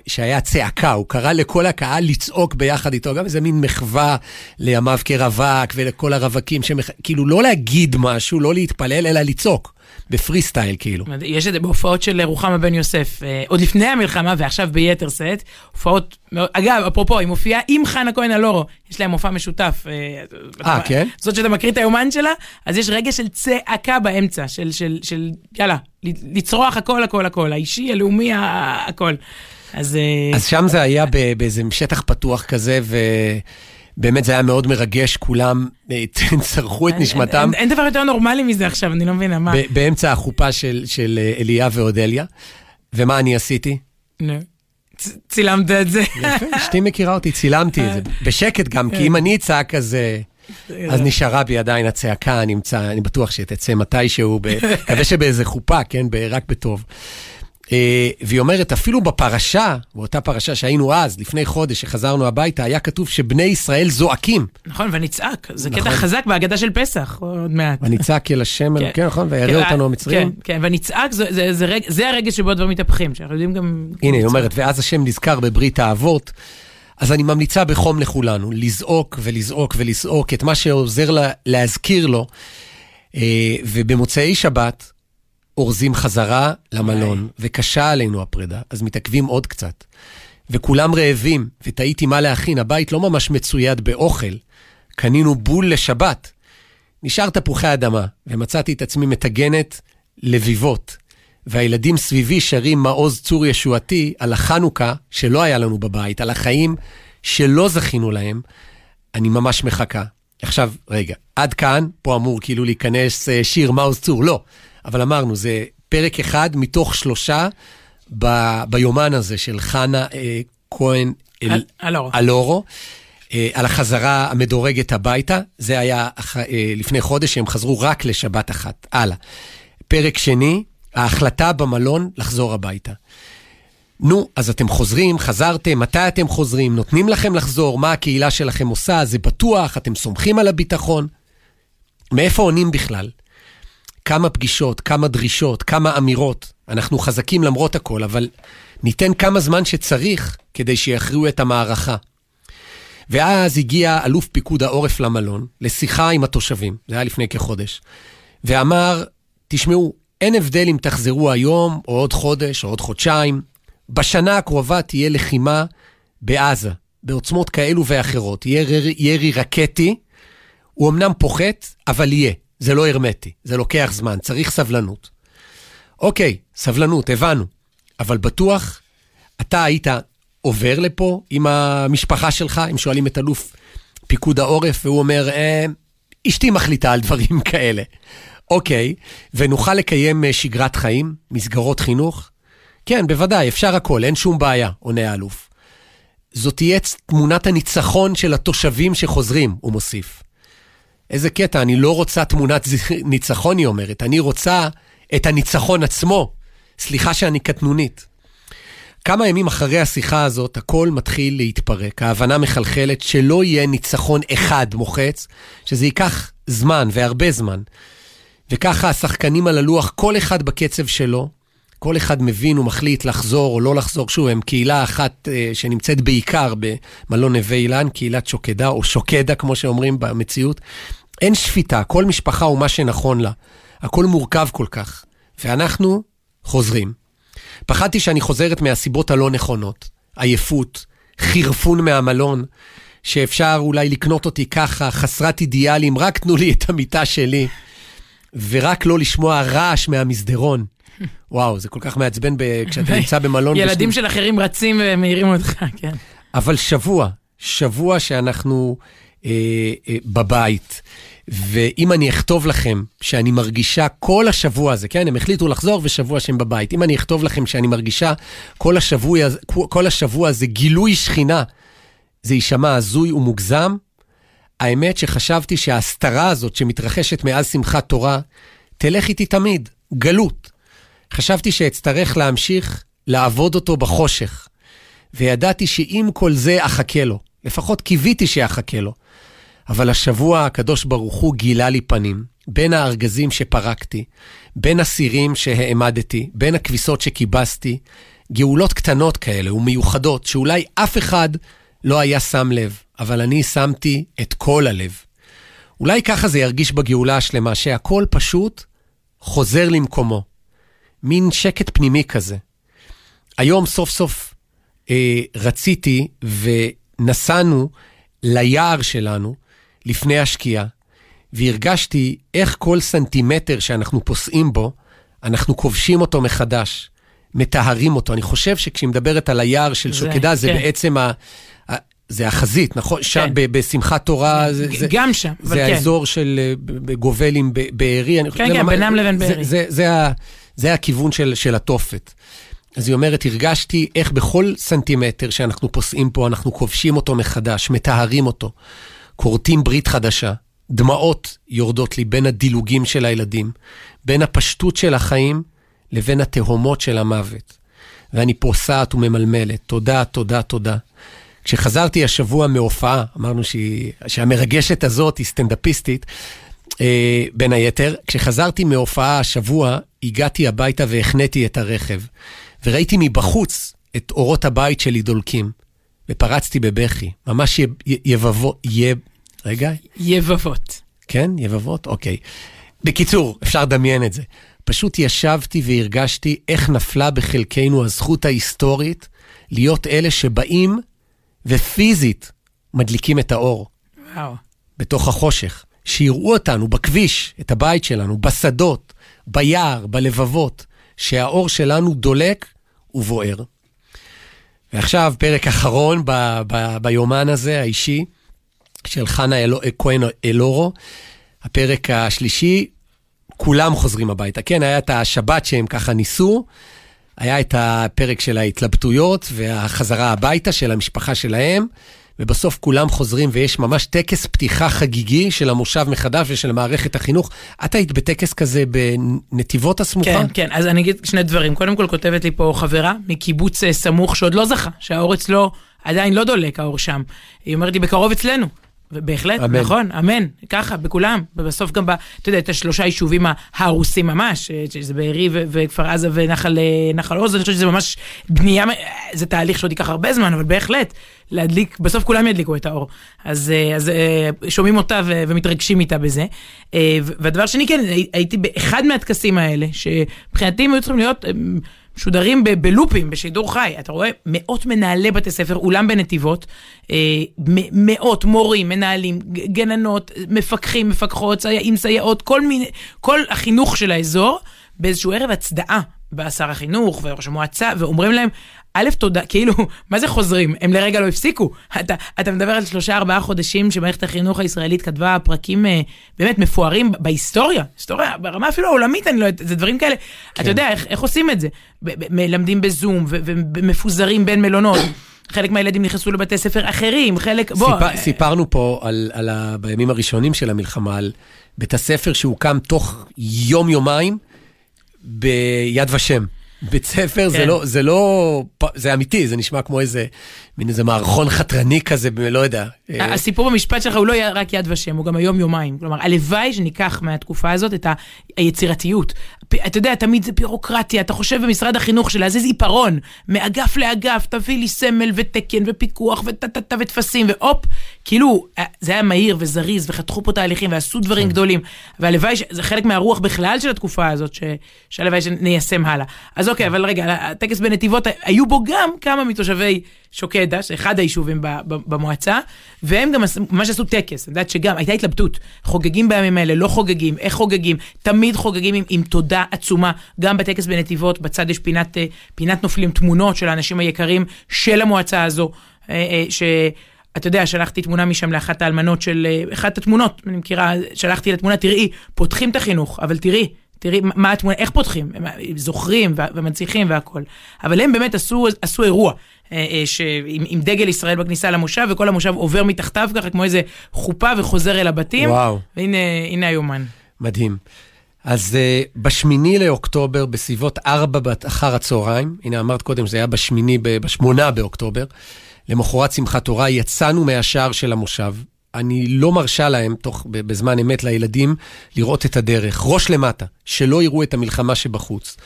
שהיה צעקה, הוא קרא לכל הקהל לצעוק ביחד איתו, גם איזה מין מחווה לימיו כרווק ולכל הרווקים, שמח... כאילו לא להגיד משהו, לא להתפלל, אלא לצעוק. בפרי סטייל כאילו. יש את זה בהופעות של רוחמה בן יוסף, אה, עוד לפני המלחמה ועכשיו ביתר סט, הופעות, אגב, אפרופו, היא מופיעה עם חנה כהן אלורו, יש להם מופע משותף. אה, אה כן? זאת שאתה מקריא את היומן שלה, אז יש רגע של צעקה באמצע, של, של, של יאללה, לצרוח הכל, הכל, הכל, האישי, הלאומי, הכל. אז... אה, אז שם זה היה באיזה שטח פתוח כזה, ו... באמת זה היה מאוד מרגש, כולם אה, צרחו את נשמתם. אין, אין, אין דבר יותר נורמלי מזה עכשיו, אני לא מבינה מה. באמצע החופה של, של אה, אליה ואודליה. ומה אני עשיתי? נו. צילמת את זה. יפה, אשתי מכירה אותי, צילמתי את זה. בשקט גם, כי אם אני אצעק אז... אז נשארה בי עדיין הצעקה, אני בטוח שתצא מתישהו, מקווה שבאיזה חופה, כן, רק בטוב. אה, והיא אומרת, אפילו בפרשה, באותה פרשה שהיינו אז, לפני חודש, שחזרנו הביתה, היה כתוב שבני ישראל זועקים. נכון, ונצעק. זה נכון. קטע חזק בהגדה של פסח, עוד מעט. ונצעק אל השם, כן, כן נכון, וירא כן, אותנו המצרים. כן, כן, ונצעק, זה, זה, זה, רג, זה הרגע שבו הדברים מתהפכים, שאנחנו יודעים גם... הנה, היא אומרת, ואז השם נזכר בברית האבות. אז אני ממליצה בחום לכולנו, לזעוק ולזעוק ולזעוק את מה שעוזר לה, להזכיר לו. אה, ובמוצאי שבת, אורזים חזרה למלון, וקשה עלינו הפרידה, אז מתעכבים עוד קצת. וכולם רעבים, ותהיתי מה להכין, הבית לא ממש מצויד באוכל. קנינו בול לשבת. נשאר תפוחי אדמה, ומצאתי את עצמי מטגנת לביבות. והילדים סביבי שרים מעוז צור ישועתי על החנוכה שלא היה לנו בבית, על החיים שלא זכינו להם. אני ממש מחכה. עכשיו, רגע, עד כאן, פה אמור כאילו להיכנס אה, שיר מעוז צור, לא. אבל אמרנו, זה פרק אחד מתוך שלושה ב, ביומן הזה של חנה אה, כהן אל, אלורו. אלורו. אה, על החזרה המדורגת הביתה, זה היה אה, לפני חודש שהם חזרו רק לשבת אחת. הלאה. פרק שני, ההחלטה במלון לחזור הביתה. נו, אז אתם חוזרים, חזרתם, מתי אתם חוזרים, נותנים לכם לחזור, מה הקהילה שלכם עושה, זה בטוח, אתם סומכים על הביטחון. מאיפה עונים בכלל? כמה פגישות, כמה דרישות, כמה אמירות. אנחנו חזקים למרות הכל, אבל ניתן כמה זמן שצריך כדי שיכריעו את המערכה. ואז הגיע אלוף פיקוד העורף למלון, לשיחה עם התושבים, זה היה לפני כחודש, ואמר, תשמעו, אין הבדל אם תחזרו היום, או עוד חודש, או עוד חודשיים. בשנה הקרובה תהיה לחימה בעזה, בעוצמות כאלו ואחרות. יהיה ירי רקטי, הוא אמנם פוחת, אבל יהיה. זה לא הרמטי, זה לוקח זמן, צריך סבלנות. אוקיי, סבלנות, הבנו. אבל בטוח, אתה היית עובר לפה עם המשפחה שלך, הם שואלים את אלוף פיקוד העורף, והוא אומר, אה, אשתי מחליטה על דברים כאלה. אוקיי, ונוכל לקיים אה, שגרת חיים, מסגרות חינוך? כן, בוודאי, אפשר הכל, אין שום בעיה, עונה האלוף. זאת תהיה תמונת הניצחון של התושבים שחוזרים, הוא מוסיף. איזה קטע, אני לא רוצה תמונת ניצחון, היא אומרת, אני רוצה את הניצחון עצמו. סליחה שאני קטנונית. כמה ימים אחרי השיחה הזאת, הכל מתחיל להתפרק. ההבנה מחלחלת שלא יהיה ניצחון אחד מוחץ, שזה ייקח זמן והרבה זמן. וככה השחקנים על הלוח, כל אחד בקצב שלו, כל אחד מבין ומחליט לחזור או לא לחזור. שוב, הם קהילה אחת אה, שנמצאת בעיקר במלון נווה אילן, קהילת שוקדה, או שוקדה, כמו שאומרים במציאות. אין שפיטה, כל משפחה הוא מה שנכון לה. הכל מורכב כל כך. ואנחנו חוזרים. פחדתי שאני חוזרת מהסיבות הלא נכונות. עייפות, חירפון מהמלון, שאפשר אולי לקנות אותי ככה, חסרת אידיאלים, רק תנו לי את המיטה שלי, ורק לא לשמוע רעש מהמסדרון. וואו, זה כל כך מעצבן כשאתה נמצא במלון. ילדים של אחרים רצים ומעירים אותך, כן. אבל שבוע, שבוע שאנחנו אה, אה, בבית. ואם אני אכתוב לכם שאני מרגישה כל השבוע הזה, כן, הם החליטו לחזור ושבוע שהם בבית, אם אני אכתוב לכם שאני מרגישה כל השבוע, כל השבוע הזה גילוי שכינה, זה יישמע הזוי ומוגזם. האמת שחשבתי שההסתרה הזאת שמתרחשת מאז שמחת תורה, תלך איתי תמיד, גלות. חשבתי שאצטרך להמשיך לעבוד אותו בחושך, וידעתי שעם כל זה אחכה לו. לפחות קיוויתי שאחכה לו. אבל השבוע הקדוש ברוך הוא גילה לי פנים, בין הארגזים שפרקתי, בין הסירים שהעמדתי, בין הכביסות שכיבסתי, גאולות קטנות כאלה ומיוחדות, שאולי אף אחד לא היה שם לב, אבל אני שמתי את כל הלב. אולי ככה זה ירגיש בגאולה השלמה, שהכל פשוט חוזר למקומו. מין שקט פנימי כזה. היום סוף סוף אה, רציתי ונסענו ליער שלנו לפני השקיעה, והרגשתי איך כל סנטימטר שאנחנו פוסעים בו, אנחנו כובשים אותו מחדש, מטהרים אותו. אני חושב שכשהיא מדברת על היער של זה, שוקדה, זה כן. בעצם ה... זה החזית, נכון? כן. שם בשמחת תורה, זה, זה, גם שם, אבל זה כן. האזור של אה, גובל עם בארי. כן, כן, בינם לבין בארי. זה, זה, זה, זה הכיוון של, של התופת. אז היא אומרת, הרגשתי איך בכל סנטימטר שאנחנו פוסעים פה, אנחנו כובשים אותו מחדש, מטהרים אותו, כורתים ברית חדשה, דמעות יורדות לי בין הדילוגים של הילדים, בין הפשטות של החיים לבין התהומות של המוות. ואני פוסעת וממלמלת, תודה, תודה, תודה. כשחזרתי השבוע מהופעה, אמרנו שהיא, שהמרגשת הזאת היא סטנדאפיסטית, בין היתר, כשחזרתי מהופעה השבוע, הגעתי הביתה והחניתי את הרכב, וראיתי מבחוץ את אורות הבית שלי דולקים, ופרצתי בבכי, ממש יבבות, יב... רגע. יבבות. כן, יבבות? אוקיי. בקיצור, אפשר לדמיין את זה. פשוט ישבתי והרגשתי איך נפלה בחלקנו הזכות ההיסטורית להיות אלה שבאים ופיזית מדליקים את האור. וואו. בתוך החושך. שיראו אותנו בכביש, את הבית שלנו, בשדות, ביער, בלבבות, שהאור שלנו דולק ובוער. ועכשיו, פרק אחרון ב- ב- ביומן הזה, האישי, של חנה אל- כהן אלורו. הפרק השלישי, כולם חוזרים הביתה. כן, היה את השבת שהם ככה ניסו, היה את הפרק של ההתלבטויות והחזרה הביתה של המשפחה שלהם, ובסוף כולם חוזרים ויש ממש טקס פתיחה חגיגי של המושב מחדש ושל מערכת החינוך. את היית בטקס כזה בנתיבות הסמוכה? כן, כן, אז אני אגיד שני דברים. קודם כל כותבת לי פה חברה מקיבוץ אה, סמוך שעוד לא זכה, שהאור אצלו עדיין לא דולק, האור שם. היא אומרת לי, בקרוב אצלנו. בהחלט, אמן. נכון, אמן, ככה, בכולם. ובסוף גם, ב, אתה יודע, את השלושה יישובים ההרוסים ממש, אה, שזה בארי וכפר עזה ונחל אה, עוז, אני חושבת שזה ממש בנייה, זה תהליך שעוד ייקח הרבה זמן, אבל בהחלט, להדליק, בסוף כולם ידליקו את האור. אז, אה, אז שומעים אותה ומתרגשים איתה בזה. והדבר שני, כן, הייתי באחד מהטקסים האלה, שמבחינתי הם היו צריכים להיות... משודרים ב- בלופים, בשידור חי. אתה רואה מאות מנהלי בתי ספר, אולם בנתיבות, אה, מאות מורים, מנהלים, גננות, מפקחים, מפקחות, סייעים, סייעות, כל מיני, כל החינוך של האזור, באיזשהו ערב הצדעה בא שר החינוך וראש המועצה, ואומרים להם, א', תודה, כאילו, מה זה חוזרים? הם לרגע לא הפסיקו. אתה, אתה מדבר על שלושה, ארבעה חודשים שמערכת החינוך הישראלית כתבה פרקים אה, באמת מפוארים בהיסטוריה, היסטוריה, ברמה אפילו העולמית, אני לא יודעת, זה דברים כאלה. כן. אתה יודע, איך, איך עושים את זה? מלמדים בזום ומפוזרים בין מלונות. חלק מהילדים נכנסו לבתי ספר אחרים, חלק... בוא... סיפ... אה, סיפרנו פה על, על ה... בימים הראשונים של המלחמה, על בית הספר שהוקם תוך יום-יומיים ביד ושם. בית ספר כן. זה לא, זה לא, זה אמיתי, זה נשמע כמו איזה, מין איזה מערכון חתרני כזה, לא יודע. הסיפור במשפט שלך הוא לא רק יד ושם, הוא גם היום יומיים. כלומר, הלוואי שניקח מהתקופה הזאת את היצירתיות. אתה יודע, תמיד זה בירוקרטיה, אתה חושב במשרד החינוך שלהזיז עיפרון, מאגף לאגף, תביא לי סמל ותקן ופיקוח וטה-טה-טה וטפסים, והופ, כאילו, אה, זה היה מהיר וזריז, וחתכו פה תהליכים ועשו דברים כן. גדולים. והלוואי, זה חלק מהרוח בכלל של התקופה הזאת, שהלוואי שניישם הלאה. אז אוקיי, אבל רגע, הטקס בנתיבות, היו בו גם כמה מתושבי שוקדה, אחד היישובים במועצה, והם גם ממש עשו טקס, אני יודעת שגם הייתה התלבטות, חוגגים בימים האלה, לא חוגגים, איך חוגגים, תמיד חוגגים עם, עם תודה עצומה, גם בטקס בנתיבות, בצד יש פינת, אה, פינת נופלים, תמונות של האנשים היקרים של המועצה הזו, אה, אה, ש... אתה יודע, שלחתי תמונה משם לאחת האלמנות של, אחת התמונות, אני מכירה, שלחתי לתמונה, תראי, פותחים את החינוך, אבל תראי, תראי מה התמונה, איך פותחים, הם זוכרים ומנציחים והכל. אבל הם באמת עשו, עשו אירוע. אה, אה, עם, עם דגל ישראל בכניסה למושב, וכל המושב עובר מתחתיו ככה כמו איזה חופה וחוזר אל הבתים. וואו. והנה היומן. מדהים. אז uh, בשמיני לאוקטובר, בסביבות ארבע אחר הצהריים, הנה אמרת קודם שזה היה בשמיני, בשמונה באוקטובר, למחרת שמחת תורה, יצאנו מהשער של המושב. אני לא מרשה להם, תוך, בזמן אמת לילדים, לראות את הדרך, ראש למטה, שלא יראו את המלחמה שבחוץ.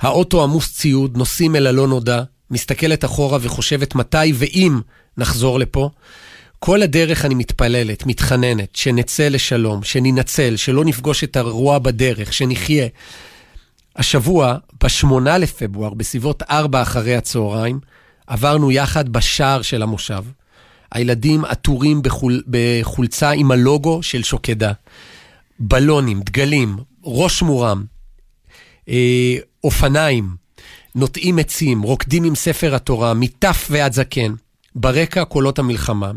האוטו עמוס ציוד, נוסעים אל הלא נודע, מסתכלת אחורה וחושבת מתי ואם נחזור לפה. כל הדרך אני מתפללת, מתחננת, שנצא לשלום, שננצל, שלא נפגוש את הרוע בדרך, שנחיה. השבוע, ב-8 לפברואר, בסביבות 4 אחרי הצהריים, עברנו יחד בשער של המושב. הילדים עטורים בחול, בחולצה עם הלוגו של שוקדה. בלונים, דגלים, ראש מורם, אה, אופניים, נוטעים עצים, רוקדים עם ספר התורה, מטף ועד זקן. ברקע קולות המלחמה,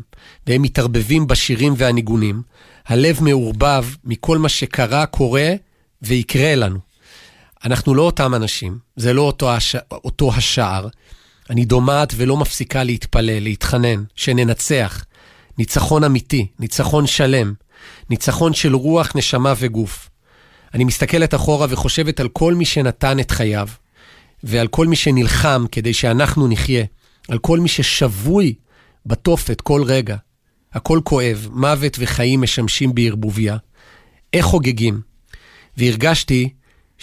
והם מתערבבים בשירים והניגונים. הלב מעורבב מכל מה שקרה, קורה ויקרה לנו. אנחנו לא אותם אנשים, זה לא אותו, הש... אותו השער. אני דומעת ולא מפסיקה להתפלל, להתחנן, שננצח. ניצחון אמיתי, ניצחון שלם, ניצחון של רוח, נשמה וגוף. אני מסתכלת אחורה וחושבת על כל מי שנתן את חייו, ועל כל מי שנלחם כדי שאנחנו נחיה, על כל מי ששבוי בתופת כל רגע. הכל כואב, מוות וחיים משמשים בערבוביה. איך חוגגים? והרגשתי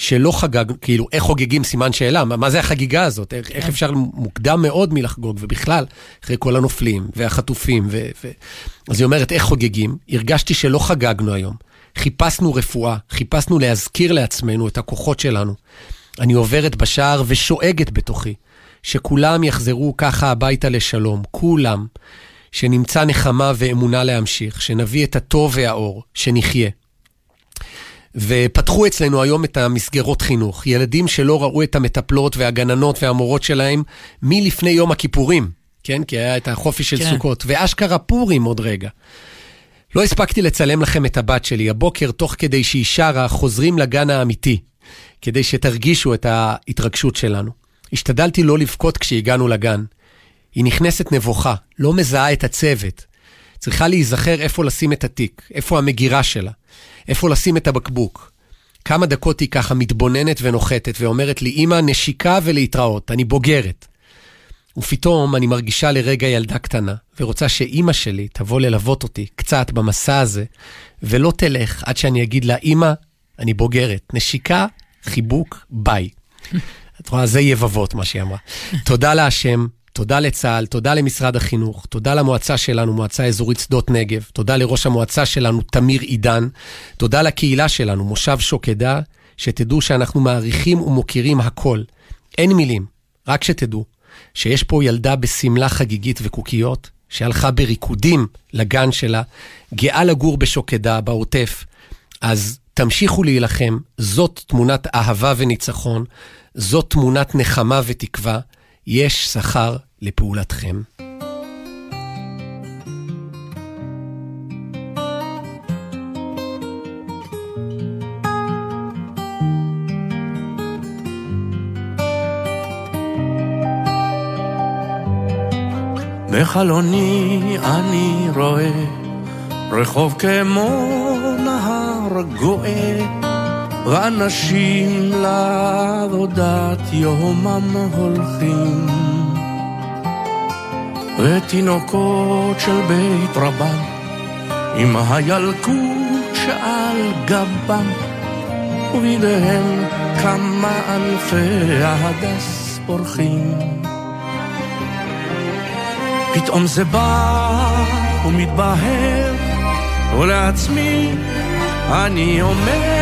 שלא חגג, כאילו, איך חוגגים סימן שאלה? מה, מה זה החגיגה הזאת? איך, איך אפשר מוקדם מאוד מלחגוג, ובכלל, אחרי כל הנופלים והחטופים, ו, ו... אז היא אומרת, איך חוגגים? הרגשתי שלא חגגנו היום. חיפשנו רפואה, חיפשנו להזכיר לעצמנו את הכוחות שלנו. אני עוברת בשער ושואגת בתוכי, שכולם יחזרו ככה הביתה לשלום, כולם, שנמצא נחמה ואמונה להמשיך, שנביא את הטוב והאור, שנחיה. ופתחו אצלנו היום את המסגרות חינוך. ילדים שלא ראו את המטפלות והגננות והמורות שלהם מלפני יום הכיפורים, כן? כי היה את החופש של כן. סוכות, ואשכרה פורים עוד רגע. לא הספקתי לצלם לכם את הבת שלי. הבוקר, תוך כדי שהיא שרה, חוזרים לגן האמיתי, כדי שתרגישו את ההתרגשות שלנו. השתדלתי לא לבכות כשהגענו לגן. היא נכנסת נבוכה, לא מזהה את הצוות. צריכה להיזכר איפה לשים את התיק, איפה המגירה שלה. איפה לשים את הבקבוק. כמה דקות היא ככה מתבוננת ונוחתת ואומרת לי, אמא, נשיקה ולהתראות, אני בוגרת. ופתאום אני מרגישה לרגע ילדה קטנה, ורוצה שאימא שלי תבוא ללוות אותי קצת במסע הזה, ולא תלך עד שאני אגיד לה, אמא, אני בוגרת. נשיקה, חיבוק, ביי. את רואה, זה יבבות, מה שהיא אמרה. תודה להשם, תודה לצה"ל, תודה למשרד החינוך, תודה למועצה שלנו, מועצה אזורית שדות נגב, תודה לראש המועצה שלנו, תמיר עידן, תודה לקהילה שלנו, מושב שוקדה, שתדעו שאנחנו מעריכים ומוקירים הכל. אין מילים, רק שתדעו שיש פה ילדה בשמלה חגיגית וקוקיות, שהלכה בריקודים לגן שלה, גאה לגור בשוקדה, בעוטף. אז תמשיכו להילחם, זאת תמונת אהבה וניצחון, זאת תמונת נחמה ותקווה. יש שכר לפעולתכם. בחלוני אני רואה רחוב כמו נהר גואה ואנשים לעבודת יומם הולכים. ותינוקות של בית רבם עם הילקוט שעל גבם ובידיהם כמה אלפי ההדס פורחים. פתאום זה בא ומתבהר ולעצמי אני אומר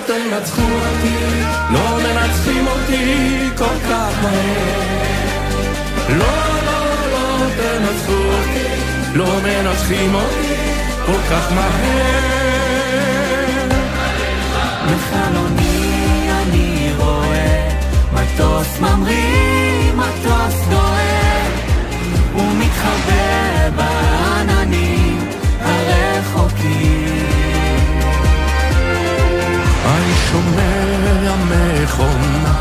לא תנצחו אותי, לא מנצחים אותי כל כך מהר. לא, לא, לא תנצחו אותי, לא מנצחים אותי כל כך מהר. מחלוני אני רואה מטוס ממריא, מטוס דוהר, ומתחבא בעננים הרחוקים. אני שומע מכונה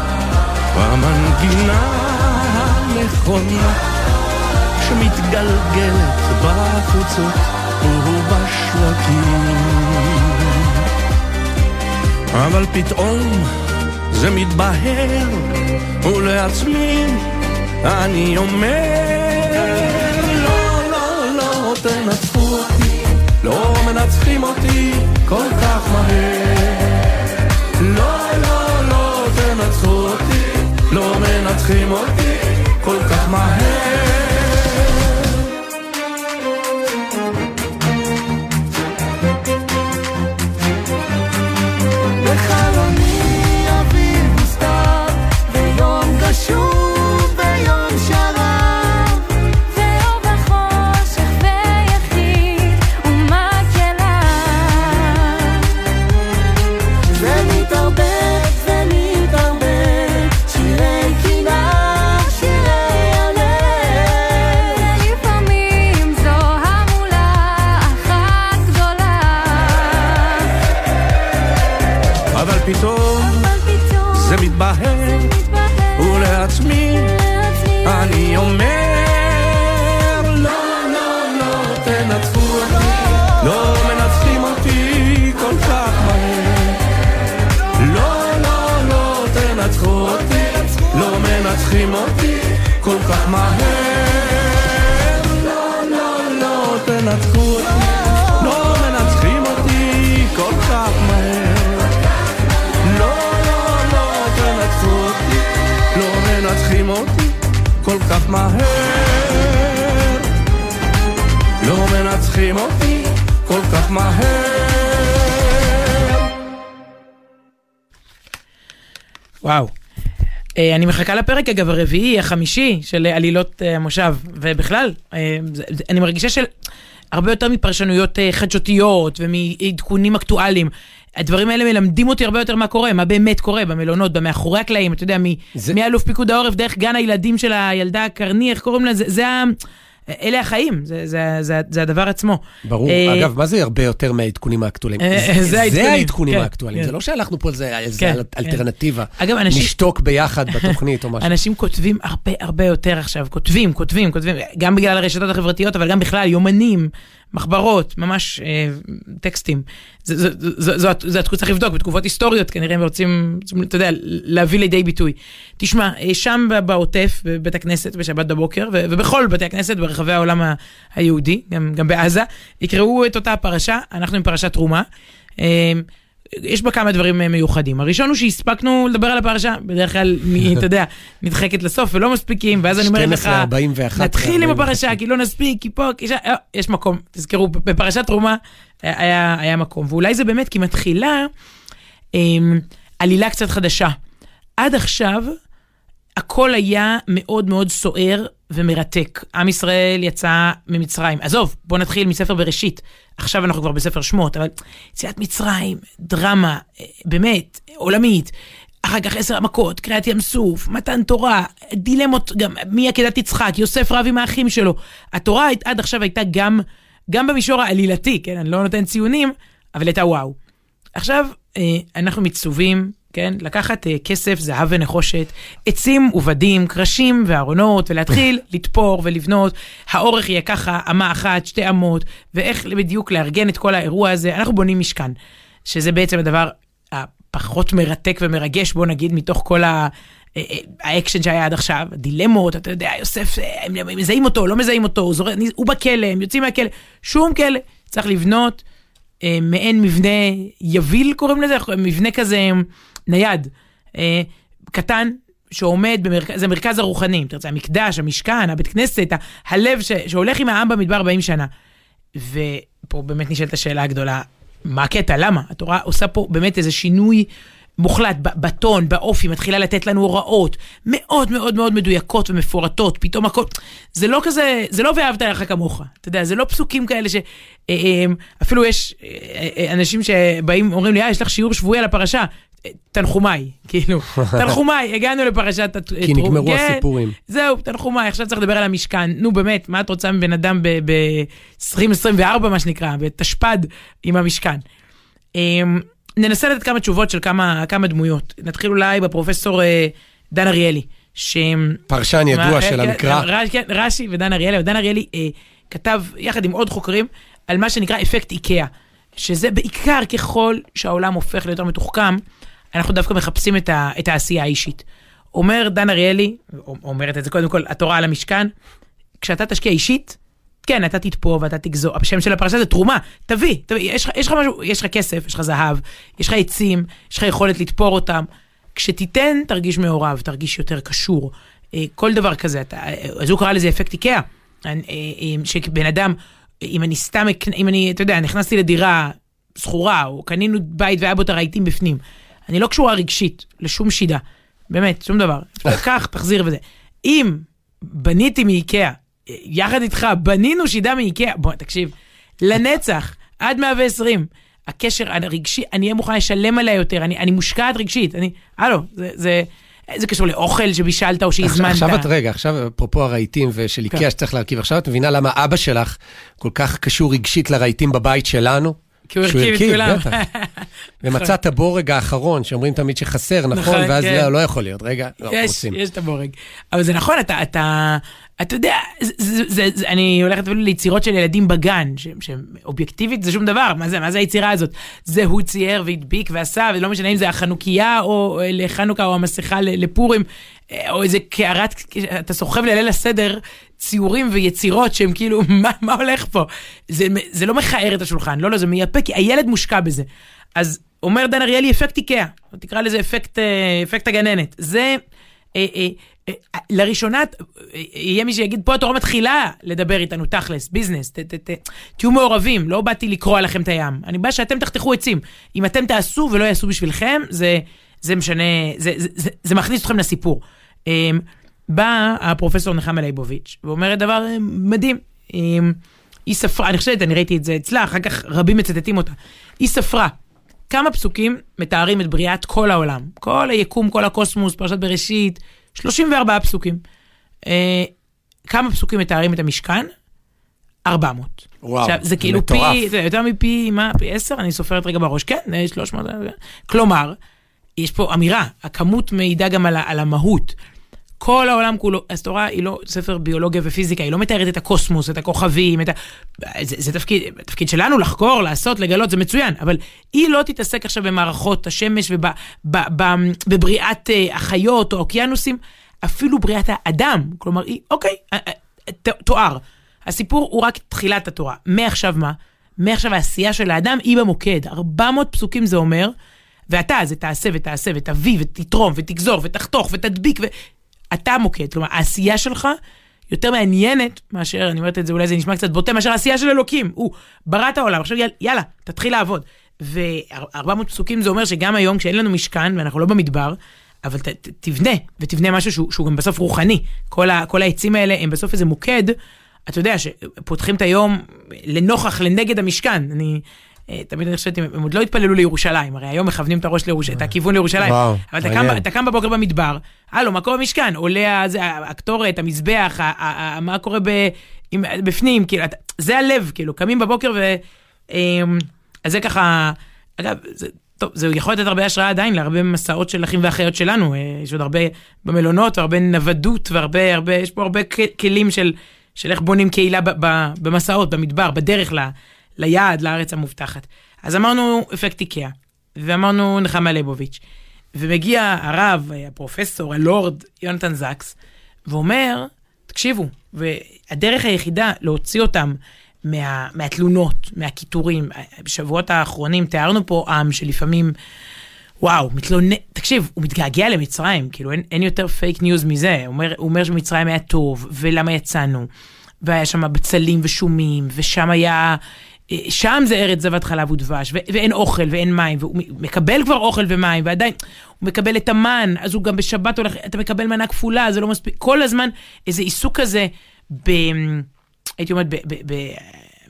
במנגינה הנכונה שמתגלגלת בחוצות ובשווקים אבל פתאום זה מתבהר ולעצמי אני אומר לא, לא, לא תנצחו אותי לא מנצחים אותי כל כך מהר לא מנצחים אותי כל כך מהר. כך מהר. לא, לא, לא, תנצחו אותי, לא מנצחים אותי כל כך מהר. לא, לא, לא, תנצחו אותי, לא מנצחים אותי כל כך מהר. לא מנצחים אותי כל כך מהר. וואו. אה, אני מחכה לפרק, אגב, הרביעי, החמישי של עלילות אה, המושב, ובכלל, אה, זה- זה- אני מרגישה של הרבה יותר מפרשנויות חדשותיות ומעדכונים אקטואליים. הדברים האלה מלמדים אותי הרבה יותר מה קורה, מה באמת קורה במלונות, במאחורי הקלעים, אתה יודע, מ- זה- מאלוף פיקוד העורף, דרך גן הילדים של הילדה הקרני, איך קוראים לזה? זה ה... אלה החיים, זה, זה, זה, זה הדבר עצמו. ברור. אה, אגב, מה זה הרבה יותר מהעדכונים האקטואליים? אה, זה זה העדכונים. כן, האקטואליים, כן. זה לא שהלכנו פה איזה איזה כן, אלטרנטיבה. אגב, אנשים- נשתוק ביחד בתוכנית או משהו. אנשים כותבים הרבה הרבה יותר עכשיו, כותבים, כותבים, כותבים, גם בגלל הרשתות החברתיות, אבל גם בכלל, יומנים, מחברות, ממש אה, טקסטים. זו התקופה צריך לבדוק, בתקופות היסטוריות כנראה הם רוצים, אתה יודע, להביא לידי ביטוי. תשמע, אה, שם בעוטף, בבית הכנסת בשבת בבוקר, ובכל בתי הכנסת ברחבי העולם היהודי, גם, גם בעזה, יקראו את אותה הפרשה, אנחנו עם פרשת תרומה. אה, יש בה כמה דברים אה, מיוחדים. הראשון הוא שהספקנו לדבר על הפרשה, בדרך כלל, אתה יודע, נדחקת לסוף ולא מספיקים, ואז אני אומרת לך, 12:41, נתחיל עם 41. הפרשה, כי לא נספיק, כי פה, כי שם, אה, יש מקום. תזכרו, בפרשת תרומה אה, היה, היה מקום. ואולי זה באמת כי מתחילה אה, עלילה קצת חדשה. עד עכשיו, הכל היה מאוד מאוד סוער ומרתק. עם ישראל יצא ממצרים. עזוב, בוא נתחיל מספר בראשית. עכשיו אנחנו כבר בספר שמות, אבל יציאת מצרים, דרמה, אה, באמת, עולמית. אחר כך עשר המכות, קריעת ים סוף, מתן תורה, דילמות, גם מי עקדת יצחק, יוסף רב עם האחים שלו. התורה עד עכשיו הייתה גם, גם במישור העלילתי, כן, אני לא נותן ציונים, אבל הייתה וואו. עכשיו, אה, אנחנו מצווים, כן, לקחת אה, כסף, זהב ונחושת, עצים ובדים, קרשים וארונות, ולהתחיל לתפור ולבנות. האורך יהיה ככה, אמה אחת, שתי אמות, ואיך בדיוק לארגן את כל האירוע הזה. אנחנו בונים משכן, שזה בעצם הדבר הפחות מרתק ומרגש, בוא נגיד, מתוך כל ה... אה, אה, האקשן שהיה עד עכשיו, דילמות, אתה יודע, יוסף, הם מזהים אותו, לא מזהים אותו, הוא, זורק, הוא בכלא, הם יוצאים מהכלא, שוב כלא. צריך לבנות אה, מעין מבנה יביל קוראים לזה, מבנה כזה נייד, אה, קטן, שעומד במרכז, זה מרכז הרוחני, אם תרצה, המקדש, המשכן, הבית כנסת, הלב ש, שהולך עם העם במדבר 40 שנה. ופה באמת נשאלת השאלה הגדולה, מה הקטע? למה? התורה עושה פה באמת איזה שינוי מוחלט בטון, באופי, מתחילה לתת לנו הוראות מאוד מאוד מאוד מדויקות ומפורטות, פתאום הכל, זה לא כזה, זה לא ואהבת לך כמוך, אתה יודע, זה לא פסוקים כאלה ש... אה, אה, אפילו יש אה, אנשים שבאים, אומרים לי, אה, יש לך שיעור שבועי על הפרשה. אה, תנחומיי, כאילו, תנחומיי, הגענו לפרשת... הת- כי נגמרו כן, הסיפורים. זהו, תנחומיי, עכשיו צריך לדבר על המשכן. נו באמת, מה את רוצה מבן אדם ב-2024, מה שנקרא, בתשפ"ד עם המשכן? אמ, ננסה לתת כמה תשובות של כמה, כמה דמויות. נתחיל אולי בפרופסור אה, דן אריאלי, ש... פרשן ידוע אה, של כן, המקרא. ר- כן, רש"י ודן אריאלי, ודן אריאלי אה, כתב יחד עם עוד חוקרים על מה שנקרא אפקט איקאה, שזה בעיקר ככל שהעולם הופך ליותר מתוחכם, אנחנו דווקא מחפשים את, ה, את העשייה האישית. אומר דן אריאלי, אומרת את זה קודם כל, התורה על המשכן, כשאתה תשקיע אישית, כן, אתה תתפור ואתה תגזור, השם של הפרשה זה תרומה, תביא, תביא, יש יש לך משהו, יש לך כסף, יש לך זהב, יש לך עצים, יש לך יכולת לתפור אותם. כשתיתן, תרגיש מעורב, תרגיש יותר קשור. אה, כל דבר כזה, אתה, אה, אז הוא קרא לזה אפקט איקאה. אה, שבן אדם, אם אני סתם, אם אני, אתה יודע, נכנסתי לדירה שכורה, או קנינו בית והיה בו את הרהיטים בפנים, אני לא קשורה רגשית לשום שידה, באמת, שום דבר. קח, תחזיר וזה. אם בניתי מאיקאה, יחד איתך בנינו שידה מאיקאה, בוא, תקשיב, לנצח, עד 120, הקשר הרגשי, אני אהיה מוכן לשלם עליה יותר, אני, אני מושקעת רגשית, אני, הלו, זה, זה, זה קשור לאוכל שבישלת או שהזמנת. עכשיו את, רגע, עכשיו אפרופו הרהיטים ושל כן. איקאה שצריך להרכיב, עכשיו את מבינה למה אבא שלך כל כך קשור רגשית לרהיטים בבית שלנו? כי הוא הרכיב את כולם. בטח. ומצא את הבורג האחרון, שאומרים תמיד שחסר, נכון? נכון, ואז כן. לא, לא יכול להיות, רגע, לא, יש, רוצים. יש את הבורג. אבל זה נכון, אתה, אתה, אתה יודע, זה, זה, זה, זה, אני הולכת אפילו ליצירות של ילדים בגן, שהם אובייקטיבית זה שום דבר, מה זה, מה זה היצירה הזאת? זה הוא צייר והדביק ועשה, ולא משנה אם זה החנוכיה או לחנוכה או המסכה לפורים, אה, או איזה קערת, אתה סוחב לליל הסדר ציורים ויצירות שהם כאילו, מה, מה הולך פה? זה, זה לא מכער את השולחן, לא, לא, זה מייפה, כי הילד מושקע בזה. אז אומר דן אריאלי, אפקט איקאה, תקרא לזה אפקט, אה, אפקט הגננת. זה... אה, אה, אה, לראשונה יהיה מי שיגיד, פה התורה מתחילה לדבר איתנו, תכלס, ביזנס, תהיו מעורבים, לא באתי לקרוע לכם את הים. אני בא שאתם תחתכו עצים. אם אתם תעשו ולא יעשו בשבילכם, זה, זה משנה, זה, זה, זה, זה מכניס אתכם לסיפור. בא הפרופסור נחמה ליבוביץ' ואומרת דבר מדהים. היא ספרה, אני חושבת, אני ראיתי את זה אצלה, אחר כך רבים מצטטים אותה. היא ספרה כמה פסוקים מתארים את בריאת כל העולם. כל היקום, כל הקוסמוס, פרשת בראשית, 34 פסוקים. אה, כמה פסוקים מתארים את המשכן? 400. וואו, עכשיו, זה כאילו מטורף. פי, זה יותר מפי, מה, פי 10? אני סופרת רגע בראש. כן, אה, 300. אה, כלומר, יש פה אמירה, הכמות מעידה גם על, על המהות. כל העולם כולו, אז תורה היא לא ספר ביולוגיה ופיזיקה, היא לא מתארת את הקוסמוס, את הכוכבים, את ה... זה, זה תפקיד, תפקיד שלנו לחקור, לעשות, לגלות, זה מצוין, אבל היא לא תתעסק עכשיו במערכות השמש ובבריאת אה, החיות או האוקיינוסים, אפילו בריאת האדם. כלומר, היא, אוקיי, אה, אה, תואר. הסיפור הוא רק תחילת התורה. מעכשיו מה? מעכשיו העשייה של האדם היא במוקד. 400 פסוקים זה אומר, ואתה, זה תעשה ותעשה ותביא ותתרום ותגזור ותחתוך ותדביק ו... אתה המוקד, כלומר העשייה שלך יותר מעניינת מאשר, אני אומרת את זה, אולי זה נשמע קצת בוטה, מאשר העשייה של אלוקים. הוא ברא את העולם, עכשיו יאללה, יאללה תתחיל לעבוד. ו-400 פסוקים זה אומר שגם היום כשאין לנו משכן ואנחנו לא במדבר, אבל ת, ת, תבנה, ותבנה משהו שהוא, שהוא גם בסוף רוחני. כל, ה, כל העצים האלה הם בסוף איזה מוקד, אתה יודע, שפותחים את היום לנוכח, לנגד המשכן. אני, תמיד אני חושבת, הם עוד לא התפללו לירושלים, הרי היום מכוונים את הראש לירושלים, את הכיוון לירושלים. וואו, אבל אתה קם. אתה קם בבוקר במדבר, הלו, מה קורה במשכן? עולה הקטורת, המזבח, מה קורה בפנים, כאילו, זה הלב, כאילו, קמים בבוקר ו... אמ, אז זה ככה, אגב, זה, טוב, זה יכול לתת הרבה השראה עדיין להרבה מסעות של אחים ואחיות שלנו, אה, יש עוד הרבה במלונות, והרבה נוודות, והרבה, הרבה, יש פה הרבה כלים של, של איך בונים קהילה ב, ב, במסעות, במדבר, בדרך ל, ליעד, לארץ המובטחת. אז אמרנו אפקט איקאה, ואמרנו נחמה ליבוביץ', ומגיע הרב, הפרופסור, הלורד, יונתן זקס, ואומר, תקשיבו, והדרך היחידה להוציא אותם מה, מהתלונות, מהקיטורים, בשבועות האחרונים תיארנו פה עם שלפעמים, וואו, מתלונן, תקשיב, הוא מתגעגע למצרים, כאילו אין, אין יותר fake news מזה, הוא אומר, הוא אומר שמצרים היה טוב, ולמה יצאנו, והיה שם בצלים ושומים, ושם היה, שם זה ארץ זבת חלב ודבש, ו- ואין אוכל ואין מים, והוא מקבל כבר אוכל ומים, ועדיין הוא מקבל את המן, אז הוא גם בשבת הולך, אתה מקבל מנה כפולה, זה לא מספיק, כל הזמן איזה עיסוק כזה ב... הייתי אומרת, ב, ב, ב,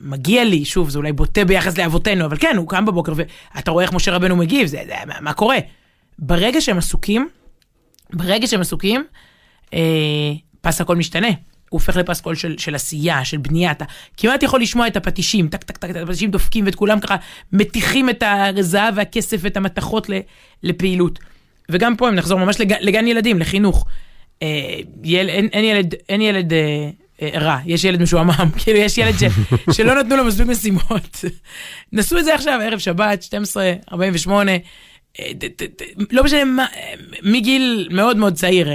מגיע לי, שוב, זה אולי בוטה ביחס לאבותינו, אבל כן, הוא קם בבוקר ואתה רואה איך משה רבנו מגיב, זה, זה, מה, מה קורה? ברגע שהם עסוקים, ברגע שהם עסוקים, אה, פס הכל משתנה. הוא הופך לפסקול של, של עשייה, של בנייה, אתה כמעט יכול לשמוע את הפטישים, טק טק טק, הפטישים דופקים ואת כולם ככה מטיחים את הזהב והכסף ואת המתכות לפעילות. וגם פה אם נחזור ממש לג, לגן ילדים, לחינוך. אה, יל, אין, אין ילד, אין ילד אה, אה, רע, יש ילד משועמם, כאילו יש ילד ש, שלא נתנו לו מספיק משימות. נסו את זה עכשיו, ערב שבת, 12, 48. אה, לא משנה מה, אה, מגיל מאוד מאוד צעיר, אה,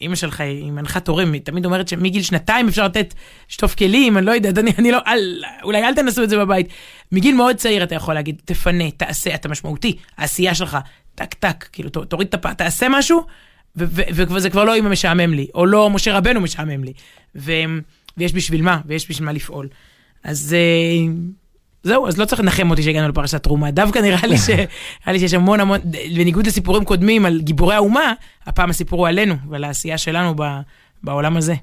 אימא שלך היא מנחת הורים, היא תמיד אומרת שמגיל שנתיים אפשר לתת, שטוף כלים, אני לא יודעת, אני, אני לא, אל, אולי אל תנסו את זה בבית. מגיל מאוד צעיר אתה יכול להגיד, תפנה, תעשה, אתה משמעותי, העשייה שלך, טק טק, כאילו תוריד את הפ... תעשה משהו, וזה כבר לא אמא משעמם לי, או לא משה רבנו משעמם לי. ו- ויש בשביל מה, ויש בשביל מה לפעול. אז זהו, אז לא צריך לנחם אותי שהגענו לפרשת תרומה. דווקא נראה לי, ש... נראה לי שיש המון המון, בניגוד לסיפורים קודמים על גיבורי האומה, הפעם הסיפור הוא עלינו ועל העשייה שלנו ב... בעולם הזה.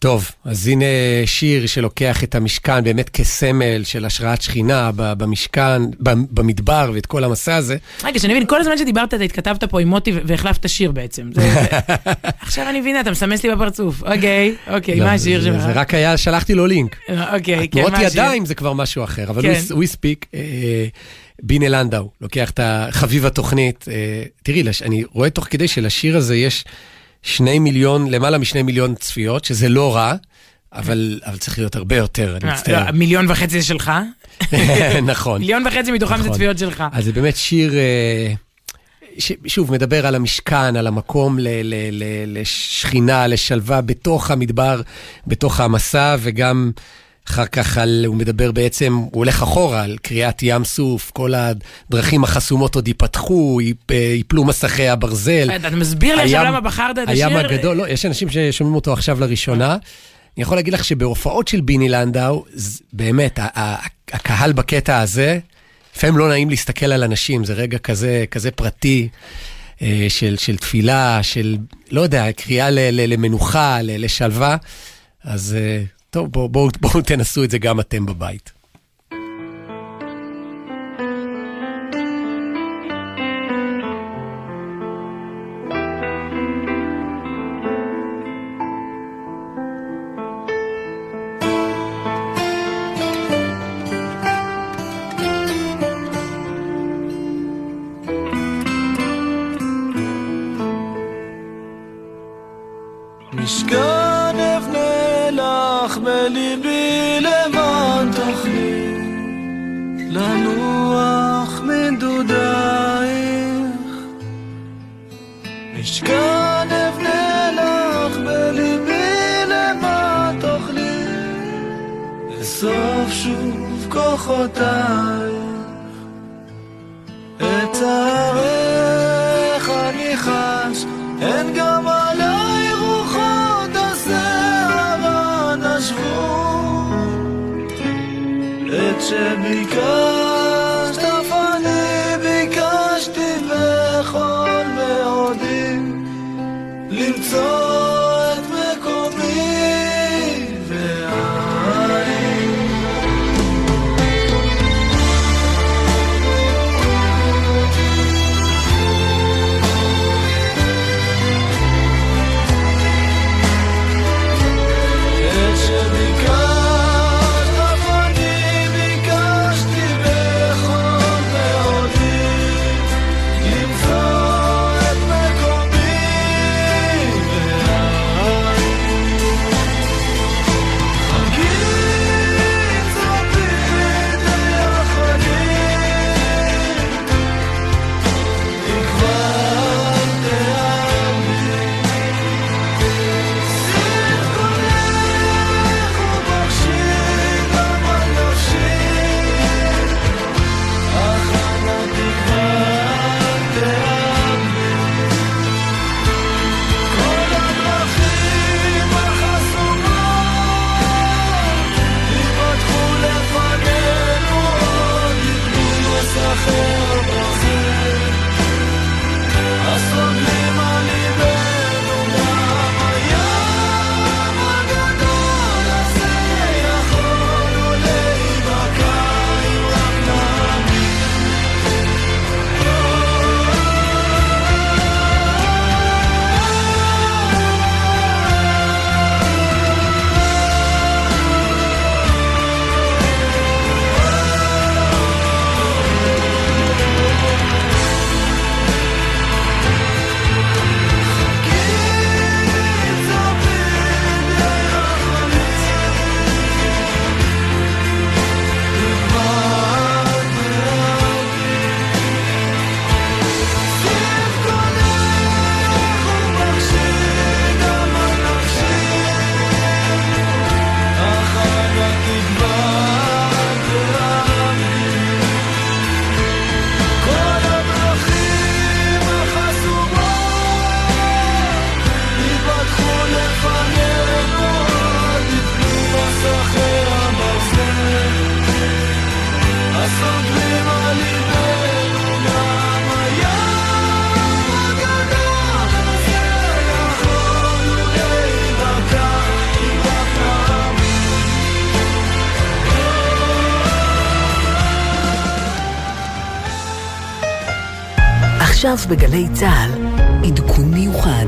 טוב, אז הנה שיר שלוקח את המשכן באמת כסמל של השראת שכינה במשכן, במדבר ואת כל המסע הזה. רגע, שאני מבין, כל הזמן שדיברת, אתה התכתבת פה עם מוטי והחלפת שיר בעצם. עכשיו אני מבינה, אתה מסמס לי בפרצוף. אוקיי, אוקיי, לא, מה השיר שלך? זה רק היה, שלחתי לו לינק. אוקיי, כן, תנועות מה השיר? ידיים זה כבר משהו אחר, אבל כן. הוא- הספיק. אה, בינה לנדאו, לוקח את החביב התוכנית. אה, תראי, אני רואה תוך כדי שלשיר הזה יש שני מיליון, למעלה משני מיליון צפיות, שזה לא רע, אבל, אבל צריך להיות הרבה יותר, אני אה, מצטער. לא, מיליון וחצי זה שלך? נכון. מיליון וחצי מתוכם זה נכון. צפיות שלך. אז זה באמת שיר, אה, ש, שוב, מדבר על המשכן, על המקום ל, ל, ל, לשכינה, לשלווה בתוך המדבר, בתוך המסע, וגם אחר כך על, הוא מדבר בעצם, הוא הולך אחורה על קריעת ים סוף, כל הדרכים החסומות עוד ייפתחו, ייפ- ייפלו מסכי הברזל. אתה מסביר לי עכשיו הים- למה בחרת את הים השיר? הגדול, לא, יש אנשים ששומעים אותו עכשיו לראשונה. אני יכול להגיד לך שבהופעות של ביני לנדאו, באמת, הקהל בקטע הזה, לפעמים לא נעים להסתכל על אנשים, זה רגע כזה, כזה פרטי, אה, של, של תפילה, של, לא יודע, קריאה ל- ל- למנוחה, ל- לשלווה. אז אה, טוב, בואו בוא, בוא תנסו את זה גם אתם בבית. משכן אבנה לך בליבי למען תוכלי לנוח מנדודייך משכן אבנה לך בליבי למען תוכלי לאסוף שוב כוחותייך עכשיו בגלי צה"ל, עדכון מיוחד.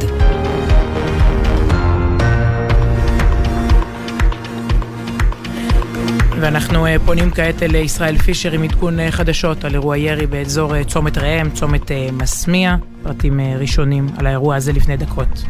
ואנחנו אה, פונים כעת אל ישראל פישר עם עדכון אה, חדשות על אירוע ירי באזור אה, צומת ראם, צומת מסמיע, פרטים ראשונים על האירוע הזה לפני דקות.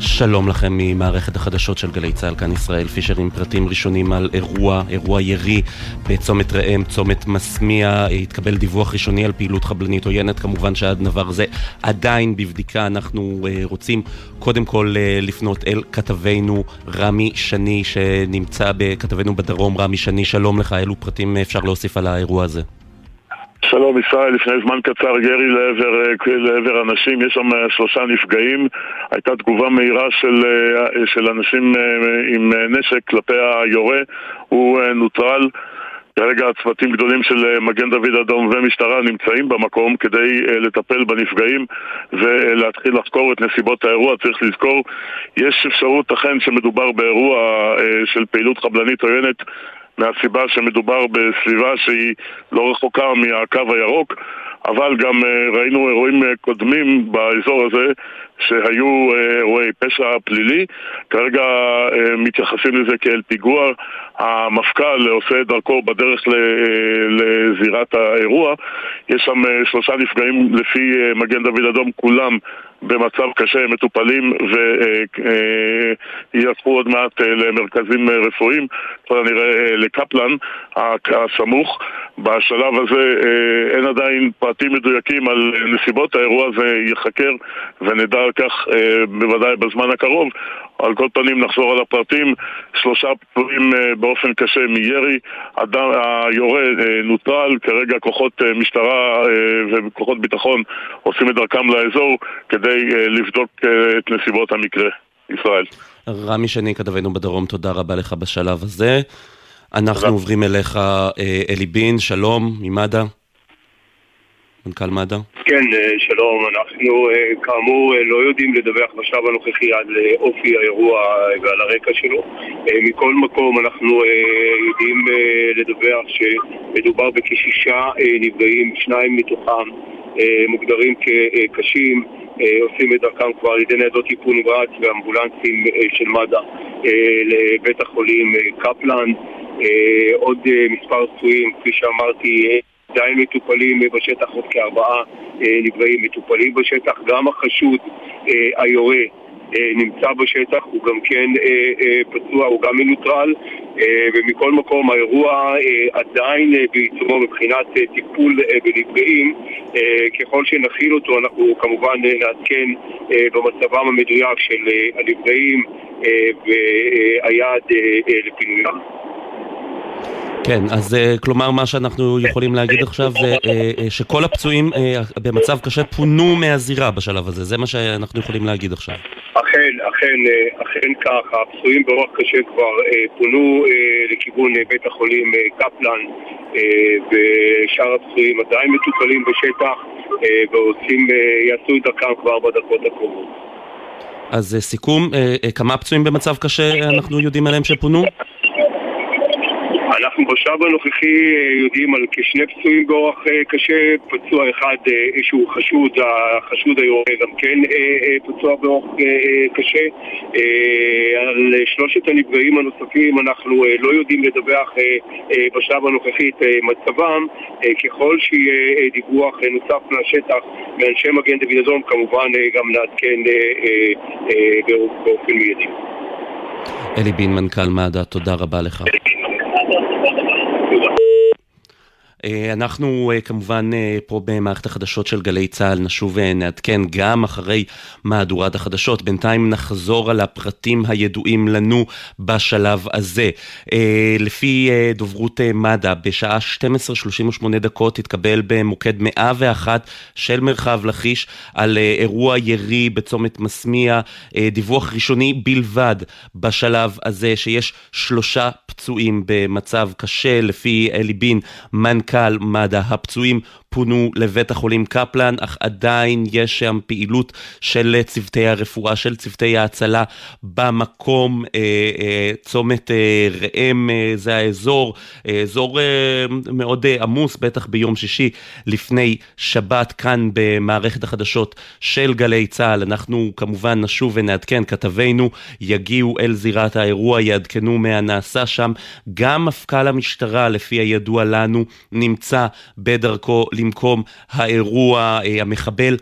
שלום לכם ממערכת החדשות של גלי צה"ל, כאן ישראל פישר עם פרטים ראשונים על אירוע, אירוע ירי בצומת ראם, צומת מסמיע, התקבל דיווח ראשוני על פעילות חבלנית עוינת, כמובן שעד דבר זה עדיין בבדיקה, אנחנו uh, רוצים קודם כל uh, לפנות אל כתבנו רמי שני, שנמצא בכתבנו בדרום, רמי שני, שלום לך, אילו פרטים אפשר להוסיף על האירוע הזה? שלום ישראל, לפני זמן קצר ירי לעבר, אה, לעבר אנשים, יש שם אה, שלושה נפגעים. הייתה תגובה מהירה של, אה, של אנשים עם נשק כלפי היורה, הוא נוטרל. כרגע צוותים גדולים של מגן דוד אדום ומשטרה נמצאים במקום כדי לטפל בנפגעים ולהתחיל לחקור את נסיבות האירוע. צריך לזכור, יש אפשרות אכן שמדובר באירוע של פעילות חבלנית עוינת מהסיבה שמדובר בסביבה שהיא לא רחוקה מהקו הירוק, אבל גם אה, ראינו אירועים אה, קודמים באזור הזה שהיו אה, אירועי פשע פלילי, כרגע מתייחסים לזה כאל פיגוע. המפכ"ל עושה את דרכו בדרך לזירת האירוע. יש שם שלושה נפגעים לפי מגן דוד אדום, כולם במצב קשה, מטופלים וייהפכו עוד מעט למרכזים רפואיים, ככל הנראה לקפלן הסמוך. בשלב הזה אין עדיין פרטים מדויקים על נסיבות האירוע הזה ייחקר ונדע על כך בוודאי בזמן הקרוב. על כל פנים נחזור על הפרטים, שלושה פצועים באופן קשה מירי, אדם, היורה נוטרל, כרגע כוחות משטרה וכוחות ביטחון עושים את דרכם לאזור כדי לבדוק את נסיבות המקרה. ישראל. רמי שני, כתבנו בדרום, תודה רבה לך בשלב הזה. אנחנו תודה. עוברים אליך, אלי בין, שלום, ממד"א. מנכ"ל מד"א. כן, אה, שלום. אנחנו אה, כאמור אה, לא יודעים לדווח בשלב הנוכחי על אופי האירוע ועל הרקע שלו. מכל מקום אנחנו יודעים לדווח שמדובר בכשישה נפגעים, שניים מתוכם מוגדרים כקשים, עושים את דרכם כבר על ידי ניידות טיפול נמרץ ואמבולנסים של מד"א לבית החולים קפלן. עוד מספר פצועים, כפי שאמרתי, עדיין מטופלים בשטח, עוד כארבעה אה, נפגעים מטופלים בשטח. גם החשוד אה, היורה אה, נמצא בשטח, הוא גם כן פצוע, הוא גם מנוטרל, ומכל מקום האירוע עדיין בעיצומו מבחינת טיפול בנפגעים. ככל שנכיל אותו אנחנו כמובן נעדכן במצבם המדויק של הנפגעים והיעד לפינוים. כן, אז uh, כלומר מה שאנחנו יכולים להגיד עכשיו זה uh, uh, שכל הפצועים במצב קשה פונו מהזירה בשלב הזה, זה מה שאנחנו יכולים להגיד עכשיו. אכן, אכן, אכן כך, הפצועים באורח קשה כבר פונו לכיוון בית החולים קפלן ושאר הפצועים עדיין מטופלים בשטח ועושים, יעשו את דרכם כבר בדקות הקרובות. אז סיכום, כמה פצועים במצב קשה אנחנו יודעים עליהם שפונו? אנחנו בשלב הנוכחי אה, יודעים על כשני פצועים באורח אה, קשה, פצוע אחד אה, שהוא חשוד, החשוד היורה גם כן פצוע באורח קשה. על שלושת הנפגעים הנוספים אנחנו לא יודעים לדווח בשלב הנוכחי את מצבם. ככל שיהיה דיווח נוסף מהשטח מאנשי מגן דוד אדום, כמובן גם נעדכן באופן מיידי. אלי בין, מנכ"ל מד"א, תודה רבה לך. אה, אנחנו אה, כמובן אה, פה במערכת החדשות של גלי צה"ל נשוב ונעדכן גם אחרי מהדורת החדשות. בינתיים נחזור על הפרטים הידועים לנו בשלב הזה. לפי דוברות מד"א, בשעה 12:38 דקות התקבל במוקד 101 של מרחב לכיש על אירוע ירי בצומת מסמיע. דיווח ראשוני בלבד בשלב הזה שיש שלושה פצועים במצב קשה לפי אלי בין, מנכ"ל מד"א. הפצועים פונו לבית החולים קפלן, אך עדיין יש שם פעילות של צוותי הרפואה, של צוותי ההצלה במקום. אה, אה, צומת אה, ראם זה האזור, אזור מאוד עמוס, בטח ביום שישי לפני שבת, כאן במערכת החדשות של גלי צה"ל. אנחנו כמובן נשוב ונעדכן, כתבינו יגיעו אל זירת האירוע, יעדכנו מהנעשה שם. גם מפכ"ל המשטרה, לפי הידוע לנו, נמצא בדרכו למקום האירוע. אה, המחבל